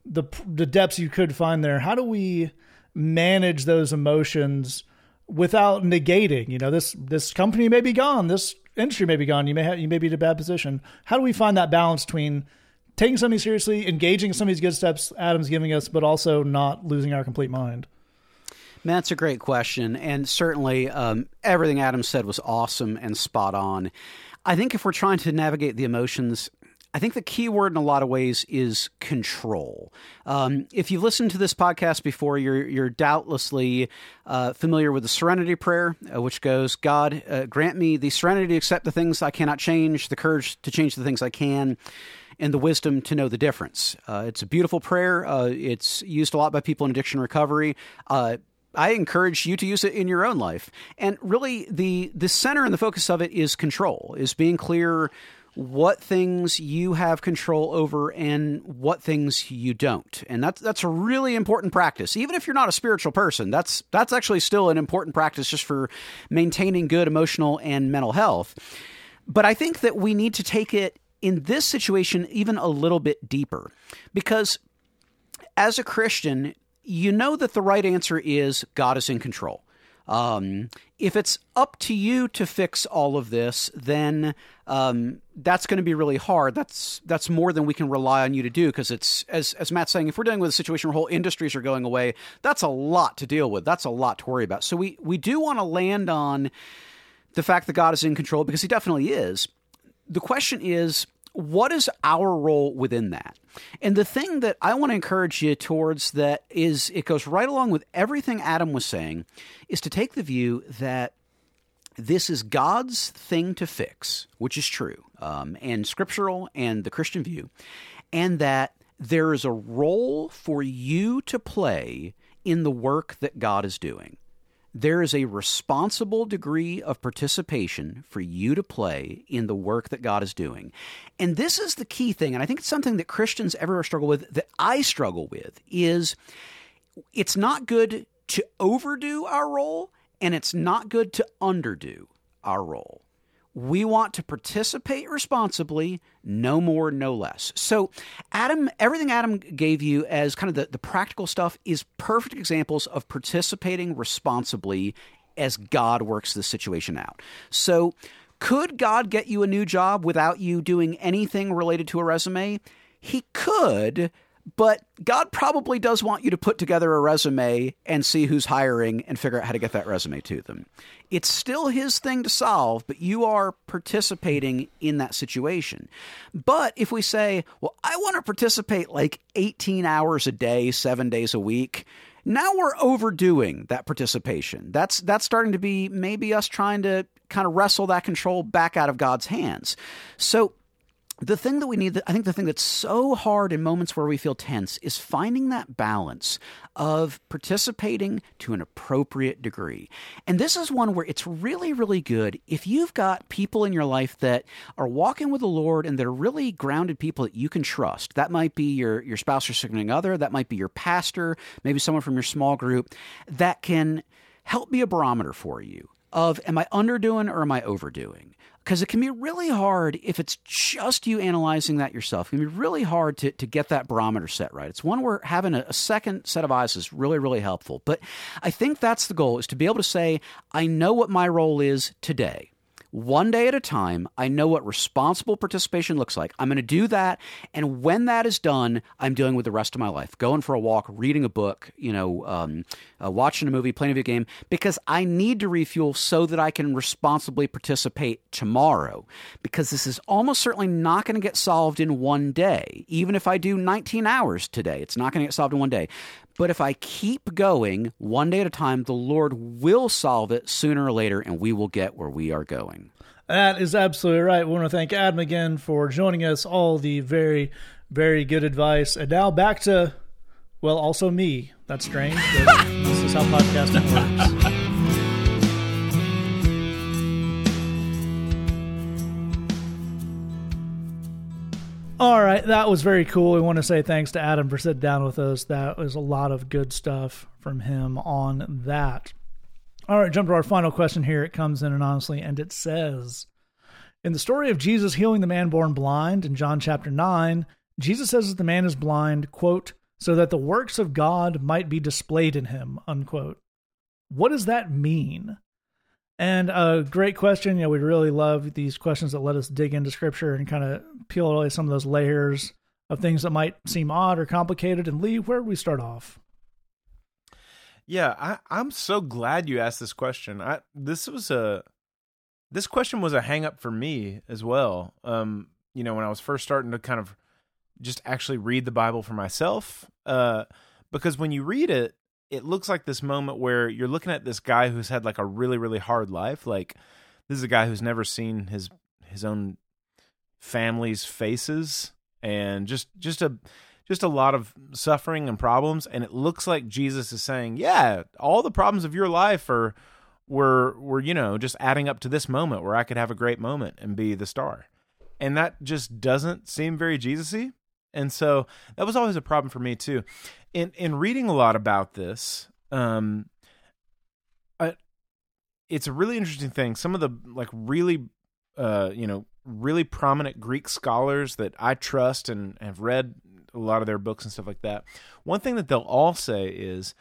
the, the depths you could find there. How do we manage those emotions without negating, you know, this, this company may be gone. This industry may be gone. You may have, you may be in a bad position. How do we find that balance between taking something seriously, engaging some of these good steps Adam's giving us, but also not losing our complete mind? That's a great question, and certainly um, everything Adam said was awesome and spot on. I think if we're trying to navigate the emotions I think the key word in a lot of ways is control. Um, if you've listened to this podcast before, you're you're doubtlessly uh, familiar with the Serenity Prayer, uh, which goes, "God, uh, grant me the serenity to accept the things I cannot change, the courage to change the things I can." And the wisdom to know the difference. Uh, it's a beautiful prayer. Uh, it's used a lot by people in addiction recovery. Uh, I encourage you to use it in your own life. And really, the the center and the focus of it is control, is being clear what things you have control over and what things you don't. And that's that's a really important practice. Even if you're not a spiritual person, that's that's actually still an important practice just for maintaining good emotional and mental health. But I think that we need to take it in this situation even a little bit deeper because as a Christian, you know that the right answer is God is in control. Um, if it's up to you to fix all of this, then um, that's going to be really hard. That's that's more than we can rely on you to do because it's as as Matt's saying. If we're dealing with a situation where whole industries are going away, that's a lot to deal with. That's a lot to worry about. So we we do want to land on the fact that God is in control because He definitely is. The question is what is our role within that? And the thing that I want to encourage you towards that is it goes right along with everything Adam was saying is to take the view that this is God's thing to fix, which is true, um, and scriptural and the Christian view, and that there is a role for you to play in the work that God is doing. There is a responsible degree of participation for you to play in the work that God is doing. And this is the key thing, and I think it's something that Christians everywhere struggle with, that I struggle with, is it's not good to overdo our role, and it's not good to underdo our role. We want to participate responsibly, no more, no less. So, Adam, everything Adam gave you as kind of the, the practical stuff is perfect examples of participating responsibly as God works the situation out. So, could God get you a new job without you doing anything related to a resume? He could, but God probably does want you to put together a resume and see who's hiring and figure out how to get that resume to them. It's still his thing to solve, but you are participating in that situation. But if we say, well, I want to participate like 18 hours a day, seven days a week, now we're overdoing that participation. That's that's starting to be maybe us trying to kind of wrestle that control back out of God's hands. So the thing that we need, I think the thing that's so hard in moments where we feel tense is finding that balance of participating to an appropriate degree. And this is one where it's really, really good if you've got people in your life that are walking with the Lord and they're really grounded people that you can trust. That might be your, your spouse or significant other, that might be your pastor, maybe someone from your small group that can help be a barometer for you of am I underdoing or am I overdoing? Because it can be really hard if it's just you analyzing that yourself. It can be really hard to, to get that barometer set right. It's one where having a, a, second set of eyes is really, really helpful. But I think that's the goal is to be able to say, I know what my role is today one day at a time. I know what responsible participation looks like. I'm going to do that. And when that is done, I'm dealing with the rest of my life going for a walk, reading a book, you know, um, uh, watching a movie, playing a video game, because I need to refuel so that I can responsibly participate tomorrow. Because this is almost certainly not going to get solved in one day. Even if I do 19 hours today, it's not going to get solved in one day. But if I keep going one day at a time, the Lord will solve it sooner or later, and we will get where we are going. That is absolutely right. We want to thank Adam again for joining us. All the very, very good advice. And now back to, well, also me. That's strange. this is how podcasting works. All right, that was very cool. We want to say thanks to Adam for sitting down with us. That was a lot of good stuff from him on that. All right, jump to our final question here. It comes in anonymously, and it says In the story of Jesus healing the man born blind in John chapter 9, Jesus says that the man is blind, quote, so that the works of God might be displayed in him, unquote. What does that mean? And a great question. You know, we really love these questions that let us dig into scripture and kind of peel away some of those layers of things that might seem odd or complicated. And Lee, where do we start off? Yeah, I, I'm so glad you asked this question. I this was a this question was a hang up for me as well. Um, you know, when I was first starting to kind of just actually read the Bible for myself. Uh, because when you read it, it looks like this moment where you're looking at this guy who's had like a really really hard life. Like this is a guy who's never seen his his own family's faces and just just a just a lot of suffering and problems. And it looks like Jesus is saying yeah all the problems of your life are were were you know just adding up to this moment where I could have a great moment and be the star. And that just doesn't seem very Jesusy and so that was always a problem for me too in in reading a lot about this, um, I, it's a really interesting thing. Some of the like really, uh, you know, really prominent Greek scholars that I trust and have read a lot of their books and stuff like that. One thing that they'll all say is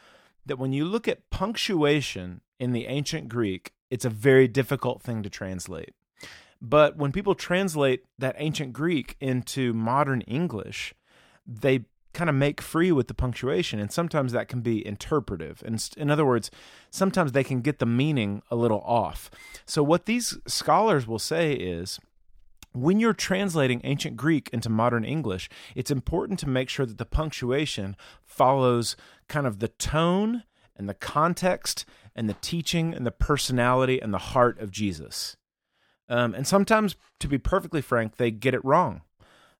that when you look at punctuation in the ancient Greek, it's a very difficult thing to translate. But when people translate that ancient Greek into modern English, they kind of make free with the punctuation and sometimes that can be interpretive and in other words sometimes they can get the meaning a little off so what these scholars will say is when you're translating ancient Greek into modern English, it's important to make sure that the punctuation follows kind of the tone and the context and the teaching and the personality and the heart of Jesus. Um, and sometimes, to be perfectly frank, they get it wrong.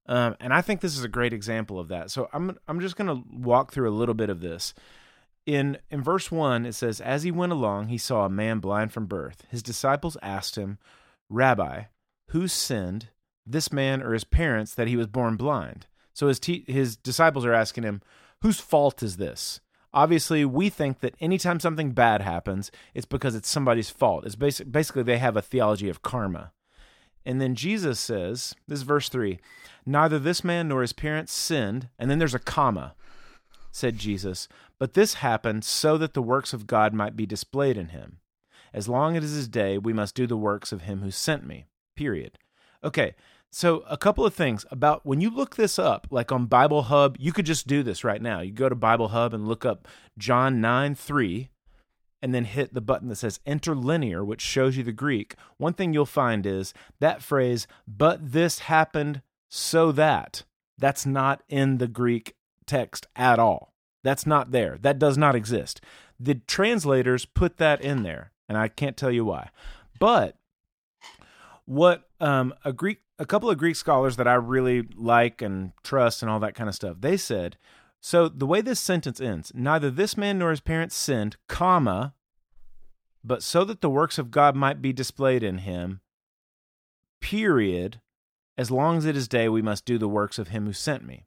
Um, and I think this is a great example of that. So I'm I'm just going to walk through a little bit of this. in in verse 1 it says as he went along he saw a man blind from birth his disciples asked him rabbi who sinned this man or his parents that he was born blind so his his disciples are asking him whose fault is this obviously we think that anytime something bad happens it's because it's somebody's fault it's basic, basically they have a theology of karma and then jesus says this is verse 3 neither this man nor his parents sinned and then there's a comma said Jesus, but this happened so that the works of God might be displayed in him. As long as it is his day, we must do the works of him who sent me. Period. Okay, so a couple of things about when you look this up, like on Bible Hub, you could just do this right now. You go to Bible Hub and look up John 9 3, and then hit the button that says interlinear, which shows you the Greek. One thing you'll find is that phrase, but this happened so that, that's not in the Greek text at all. That's not there. That does not exist. The translators put that in there, and I can't tell you why. But what um, a Greek, a couple of Greek scholars that I really like and trust, and all that kind of stuff, they said. So the way this sentence ends, neither this man nor his parents sinned, comma, but so that the works of God might be displayed in him. Period. As long as it is day, we must do the works of him who sent me.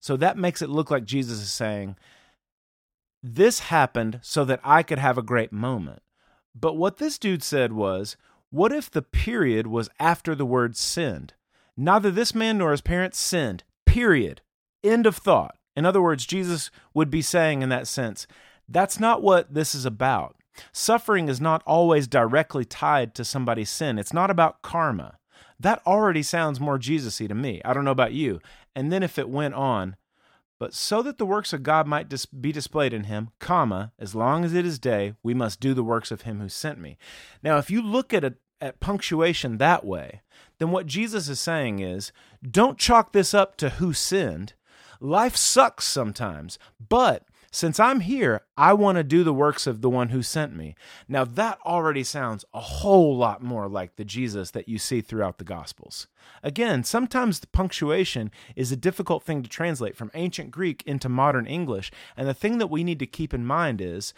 So that makes it look like Jesus is saying, This happened so that I could have a great moment. But what this dude said was, What if the period was after the word sinned? Neither this man nor his parents sinned. Period. End of thought. In other words, Jesus would be saying in that sense, That's not what this is about. Suffering is not always directly tied to somebody's sin. It's not about karma. That already sounds more Jesus-y to me. I don't know about you. And then if it went on, but so that the works of God might dis- be displayed in him, comma, as long as it is day, we must do the works of him who sent me. Now, if you look at a, at punctuation that way, then what Jesus is saying is, don't chalk this up to who sinned. Life sucks sometimes, but since I'm here, I want to do the works of the one who sent me. Now, that already sounds a whole lot more like the Jesus that you see throughout the Gospels. Again, sometimes the punctuation is a difficult thing to translate from ancient Greek into modern English, and the thing that we need to keep in mind is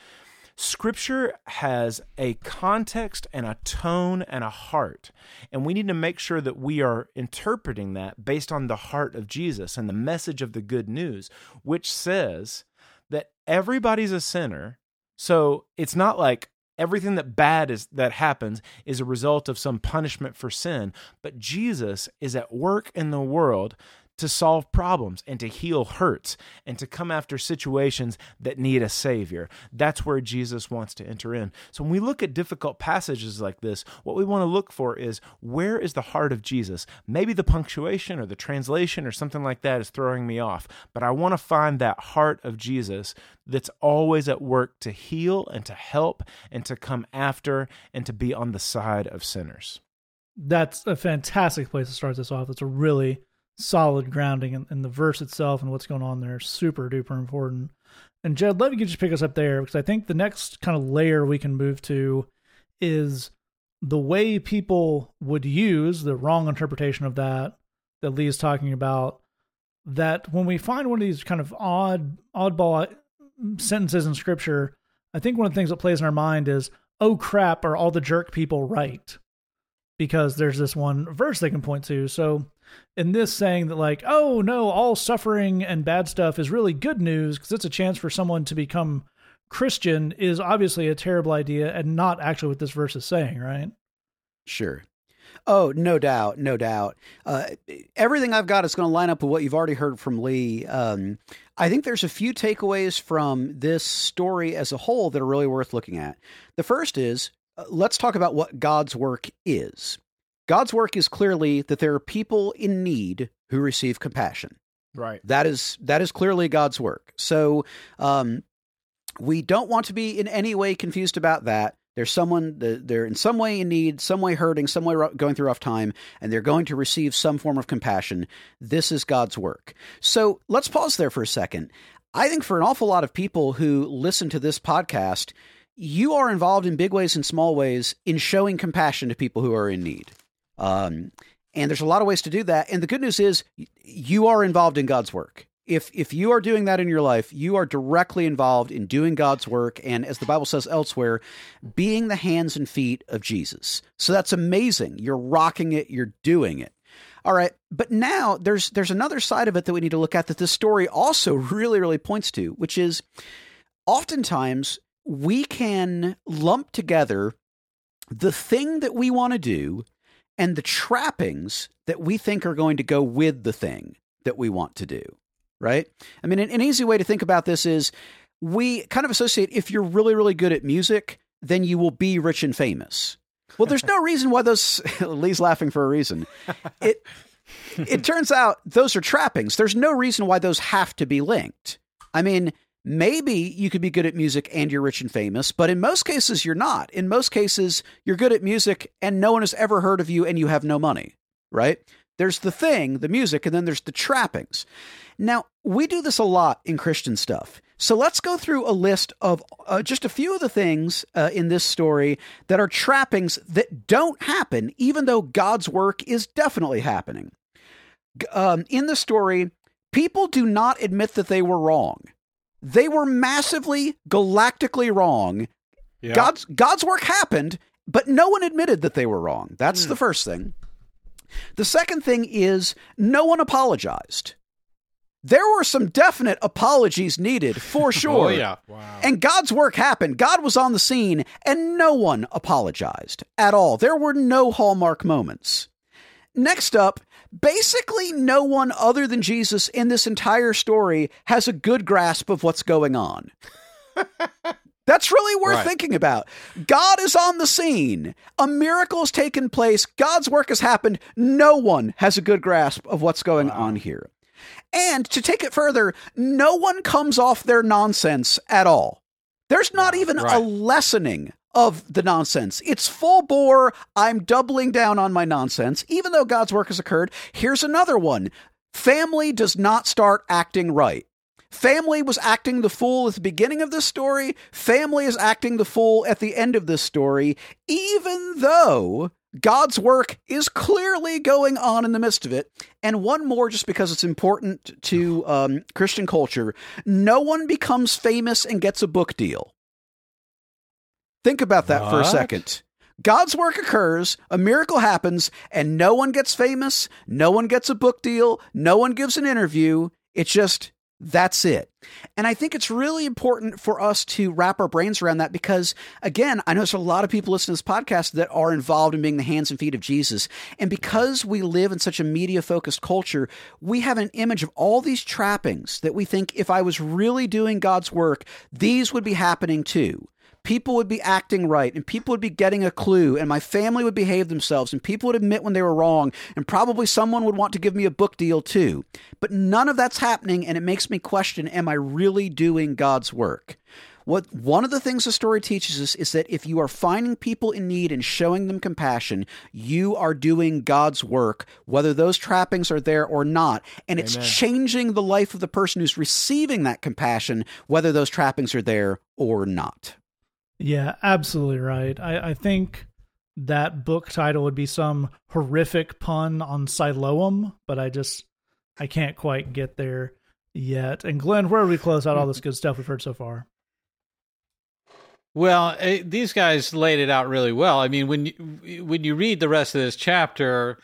Scripture has a context and a tone and a heart. And we need to make sure that we are interpreting that based on the heart of Jesus and the message of the good news, which says that everybody's a sinner. So it's not like everything that bad is that happens is a result of some punishment for sin, but Jesus is at work in the world to solve problems and to heal hurts and to come after situations that need a savior. That's where Jesus wants to enter in. So when we look at difficult passages like this, what we want to look for is where is the heart of Jesus? Maybe the punctuation or the translation or something like that is throwing me off, but I want to find that heart of Jesus that's always at work to heal and to help and to come after and to be on the side of sinners. That's a fantastic place to start this off. It's a really solid grounding in, in, the verse itself and what's going on there. Super duper important. And Jed, let me just pick us up there because I think the next kind of layer we can move to is the way people would use the wrong interpretation of that that Lee is talking about. That when we find one of these kind of odd oddball sentences in scripture, I think one of the things that plays in our mind is, "Oh crap, are all the jerk people right?" Because there's this one verse they can point to. So in this saying that like oh no all suffering and bad stuff is really good news because it's a chance for someone to become christian is obviously a terrible idea and not actually what this verse is saying right sure Oh, no doubt, no doubt. Uh, everything I've got is going to line up with what you've already heard from Lee. Um, I think there's a few takeaways from this story as a whole that are really worth looking at. The first is uh, let's talk about what God's work is. God's work is clearly that there are people in need who receive compassion. Right. That is that is clearly God's work. So um, we don't want to be in any way confused about that. There's someone that they're in some way in need, some way hurting, some way going through rough time, and they're going to receive some form of compassion. This is God's work. So let's pause there for a second. I think for an awful lot of people who listen to this podcast, you are involved in big ways and small ways in showing compassion to people who are in need. Um, and there's a lot of ways to do that. And the good news is you are involved in God's work. if if you are doing that in your life, you are directly involved in doing God's work and as the Bible says elsewhere, being the hands and feet of Jesus. So that's amazing. You're rocking it, you're doing it. All right, but now there's there's another side of it that we need to look at that this story also really really points to, which is oftentimes we can lump together the thing that we want to do and the trappings that we think are going to go with the thing that we want to do right? I mean, an, an easy way to think about this is we kind of associate if you're really, really good at music, then you will be rich and famous. Well, there's no reason why those. Lee's laughing for a reason. It it turns out those are trappings. There's no reason why those have to be linked. I mean, maybe you could be good at music and you're rich and famous, but in most cases you're not. In most cases, you're good at music and no one has ever heard of you and you have no money, right? There's the thing, the music, and then there's the trappings. Now, we do this a lot in Christian stuff. So let's go through a list of uh, just a few of the things uh, in this story that are trappings that don't happen, even though God's work is definitely happening. Um, in the story, people do not admit that they were wrong. They were massively, galactically wrong. Yeah. God's God's work happened, but no one admitted that they were wrong. That's mm. the first thing. The second thing is no one apologized there were some definite apologies needed for oh, sure. oh, yeah. Wow. And God's work happened. God was on the scene, and no one apologized at all. There were no hallmark moments. Next up, basically no one other than Jesus in this entire story has a good grasp of what's going on. That's really worth right. thinking about. God is on the scene. A miracle has taken place. God's work has happened. No one has a good grasp of what's going wow. on here. And to take it further, no one comes off their nonsense at all. There's not even right. a lessening of the nonsense. It's full bore. I'm doubling down on my nonsense, even though God's work has occurred. Here's another one family does not start acting right. Family was acting the fool at the beginning of this story. Family is acting the fool at the end of this story, even though God's work is clearly going on in the midst of it. And one more, just because it's important to um, Christian culture no one becomes famous and gets a book deal. Think about that what? for a second. God's work occurs, a miracle happens, and no one gets famous, no one gets a book deal, no one gives an interview. It's just that's it. And I think it's really important for us to wrap our brains around that because, again, I know there's a lot of people listening to this podcast that are involved in being the hands and feet of Jesus. And because we live in such a media focused culture, we have an image of all these trappings that we think if I was really doing God's work, these would be happening too people would be acting right and people would be getting a clue and my family would behave themselves and people would admit when they were wrong and probably someone would want to give me a book deal too. But none of that's happening and it makes me question am I really doing God's work? What one of the things the story teaches us is that if you are finding people in need and showing them compassion, you are doing God's work, whether those trappings are there or not. And Amen. it's changing the life of the person who's receiving that compassion, whether those trappings are there or not. Yeah, absolutely right. I, I think that book title would be some horrific pun on Siloam, but I just I can't quite get there yet. And Glenn, where do we close out all this good stuff we've heard so far? Well, it, eh, these guys laid it out really well. I mean, when you, when you read the rest of this chapter,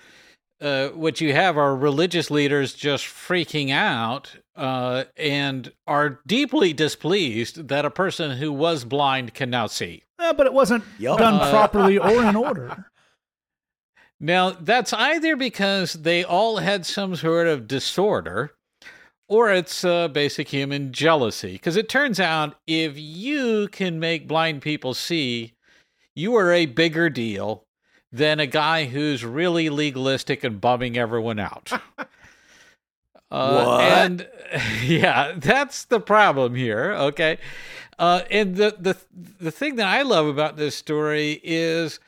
uh, what you have are religious leaders just freaking out uh, and are deeply displeased that a person who was blind can now see. Uh, but it wasn't yep. done uh, properly or in order. Now, that's either because they all had some sort of disorder or it's uh, basic human jealousy. Because it turns out if you can make blind people see, you are a bigger deal than a guy who's really legalistic and bumming everyone out. Uh, and yeah, that's the problem here. Okay, uh, and the the the thing that I love about this story is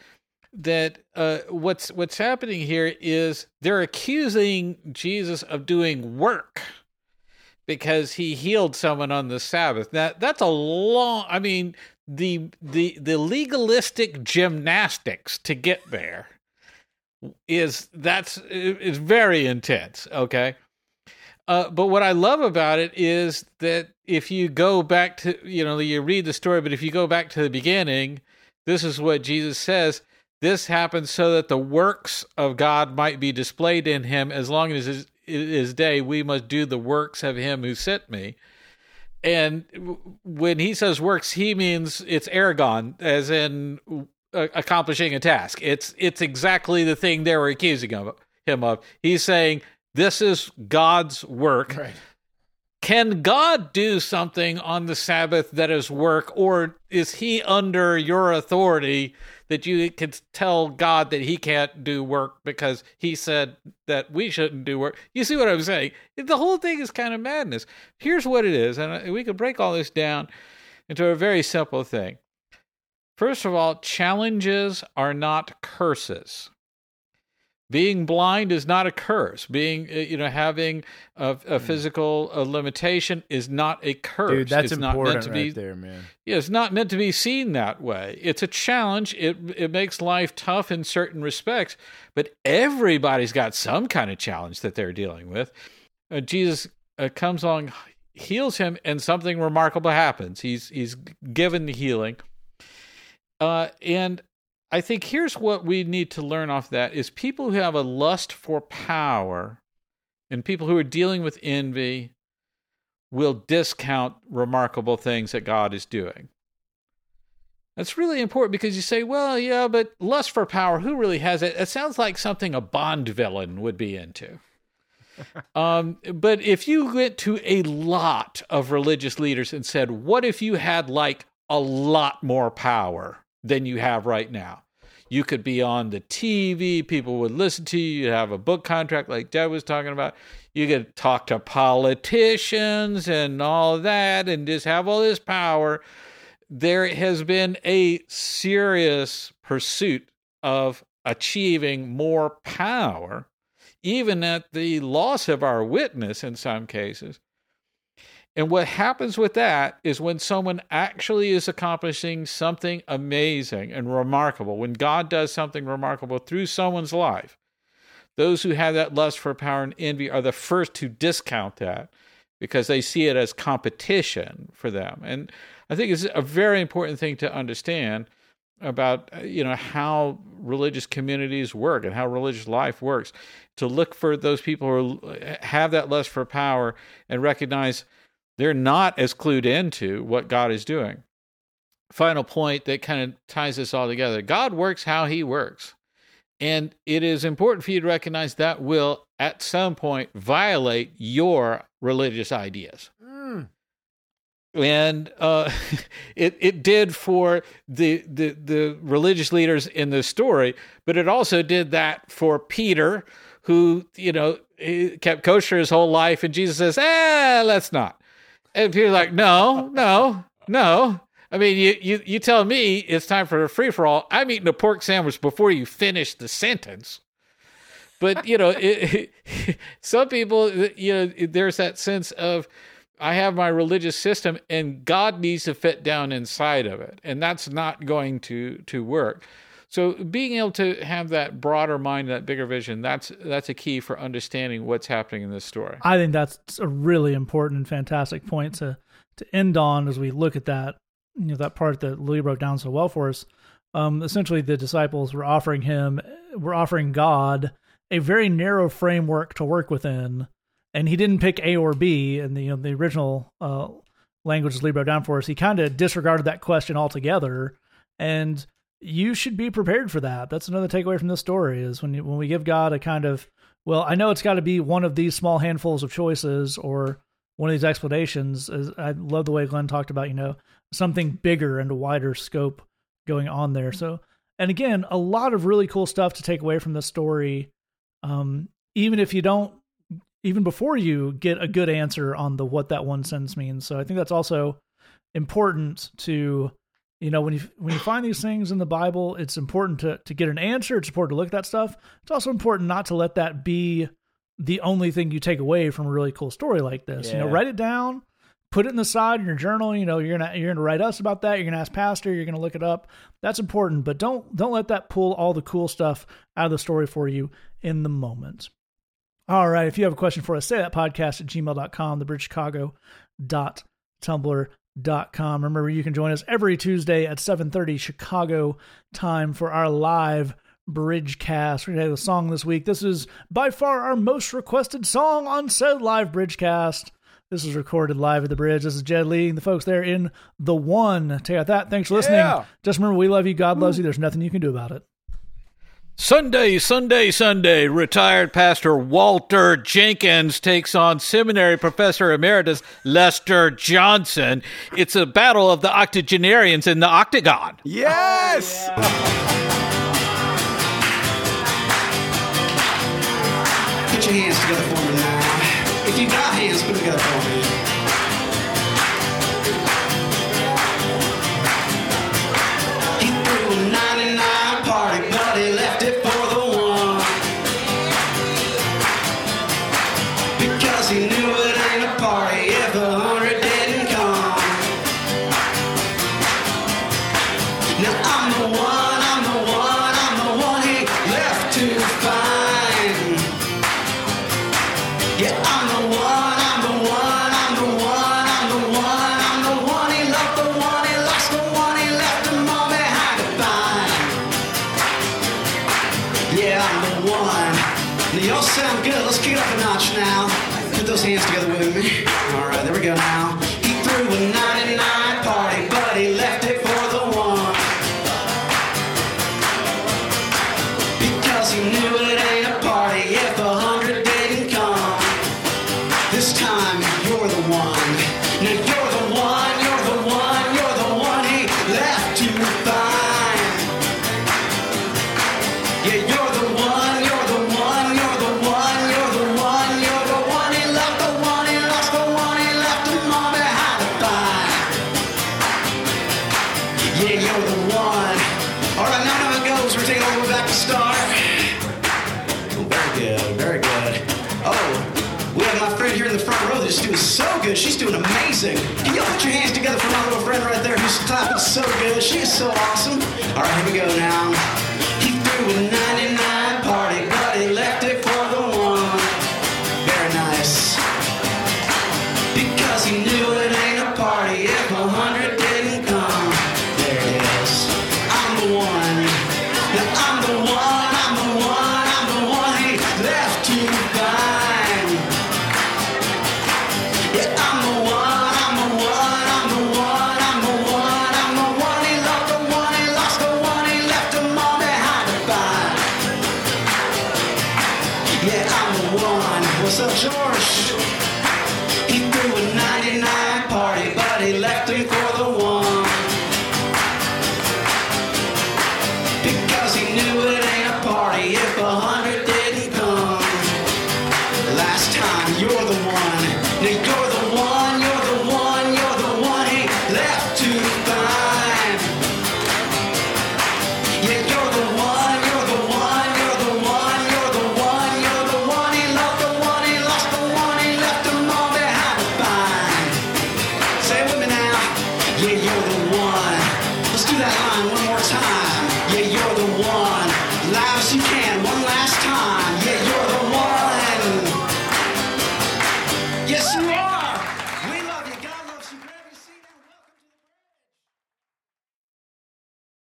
that uh, what's what's happening here is they're accusing Jesus of doing work because he healed someone on the Sabbath. That that's a long. I mean, the the the legalistic gymnastics to get there is that's is very intense. Okay, Uh, but what I love about it is that if you go back to, you know, you read the story, but if you go back to the beginning, this is what Jesus says. This happened so that the works of God might be displayed in him. As long as it is day, we must do the works of him who sent me. And when he says works, he means it's ergon, as in uh, accomplishing a task. It's it's exactly the thing they were accusing him of. Him of. He's saying this is God's work. Right. Can God do something on the Sabbath that is work, or is He under your authority that you can tell God that He can't do work because He said that we shouldn't do work? You see what I'm saying? The whole thing is kind of madness. Here's what it is, and we can break all this down into a very simple thing. First of all, challenges are not curses being blind is not a curse. Being, uh, you know, having a, a hmm. physical a limitation is not a curse. Dude, that's it's important not meant to right be, there, man. Yeah, it's not meant to be seen that way. It's a challenge. It it makes life tough in certain respects, but everybody's got some kind of challenge that they're dealing with. Uh, Jesus uh, comes along, heals him, and something remarkable happens. He's he's given the healing. Uh, and I think here's what we need to learn off that is people who have a lust for power and people who are dealing with envy will discount remarkable things that God is doing. That's really important because you say, well, yeah, but lust for power, who really has it? It sounds like something a Bond villain would be into. um, but if you went to a lot of religious leaders and said, what if you had like a lot more power? Than you have right now. You could be on the TV, people would listen to you, you'd have a book contract like Deb was talking about. You could talk to politicians and all that and just have all this power. There has been a serious pursuit of achieving more power, even at the loss of our witness in some cases. And what happens with that is when someone actually is accomplishing something amazing and remarkable, when God does something remarkable through someone's life, those who have that lust for power and envy are the first to discount that because they see it as competition for them. And I think it's a very important thing to understand about uh, you know how religious communities work and how religious life works to look for those people who have that lust for power and recognize they're not as clued into what God is doing. Final point that kind of ties this all together God works how he works. And it is important for you to recognize that will, at some point, violate your religious ideas. Mm. And uh, it it did for the, the the religious leaders in the story, but it also did that for Peter, who you know kept kosher his whole life, and Jesus says, "Ah, let's not." And Peter's like, no, no, no. I mean, you, you, you tell me it's time for a free for all. I'm eating a pork sandwich before you finish the sentence. But, you know, it, some people, you know, there's that sense of, I have my religious system and God needs to fit down inside of it. And that's not going to, to work. So being able to have that broader mind, that bigger vision, that's that's a key for understanding what's happening in this story. I think that's a really important and fantastic point to to end on as we look at that you know that part that Louis broke down so well for us. Um, essentially, the disciples were offering him, were offering God a very narrow framework to work within, and he didn't pick A or B. And the you know, the original uh, Lee broke down for us, he kind of disregarded that question altogether and you should be prepared for that. That's another takeaway from this story is when you, when we give God a kind of well, I know it's got to be one of these small handfuls of choices or one of these explanations. Is, I love the way Glenn talked about, you know, something bigger and a wider scope going on there. So, and again, a lot of really cool stuff to take away from this story. Um, even if you don't, even before you get a good answer on the what that one sentence means. So I think that's also important to you know when you when you find these things in the bible it's important to to get an answer. It's important to look at that stuff. It's also important not to let that be the only thing you take away from a really cool story like this. Yeah. you know write it down put it in the side in your journal. You know you're gonna you're gonna write us about that. You're gonna ask pastor. You're gonna look it up. That's important but don't don't let that pull all the cool stuff out of the story for you in the moment. All right. If you have a question for us say that podcast at gmail.com the bridge chicago dot tumblr Com. Remember, you can join us every Tuesday at 7.30 Chicago time for our live Bridgecast. We're going to have a song this week. This is by far our most requested song on said live Bridgecast. This is recorded live at the bridge. This is Jed Lee and the folks there in The One. Take out that. Thanks for listening. Yeah. Just remember, we love you. God loves you. There's nothing you can do about it. Sunday, Sunday, Sunday, retired pastor Walter Jenkins takes on seminary professor emeritus Lester Johnson. It's a battle of the octogenarians in the octagon. Yes! Oh, yeah. Get your hands together for me now. If you've got hands, put them together for me. this time you're the one.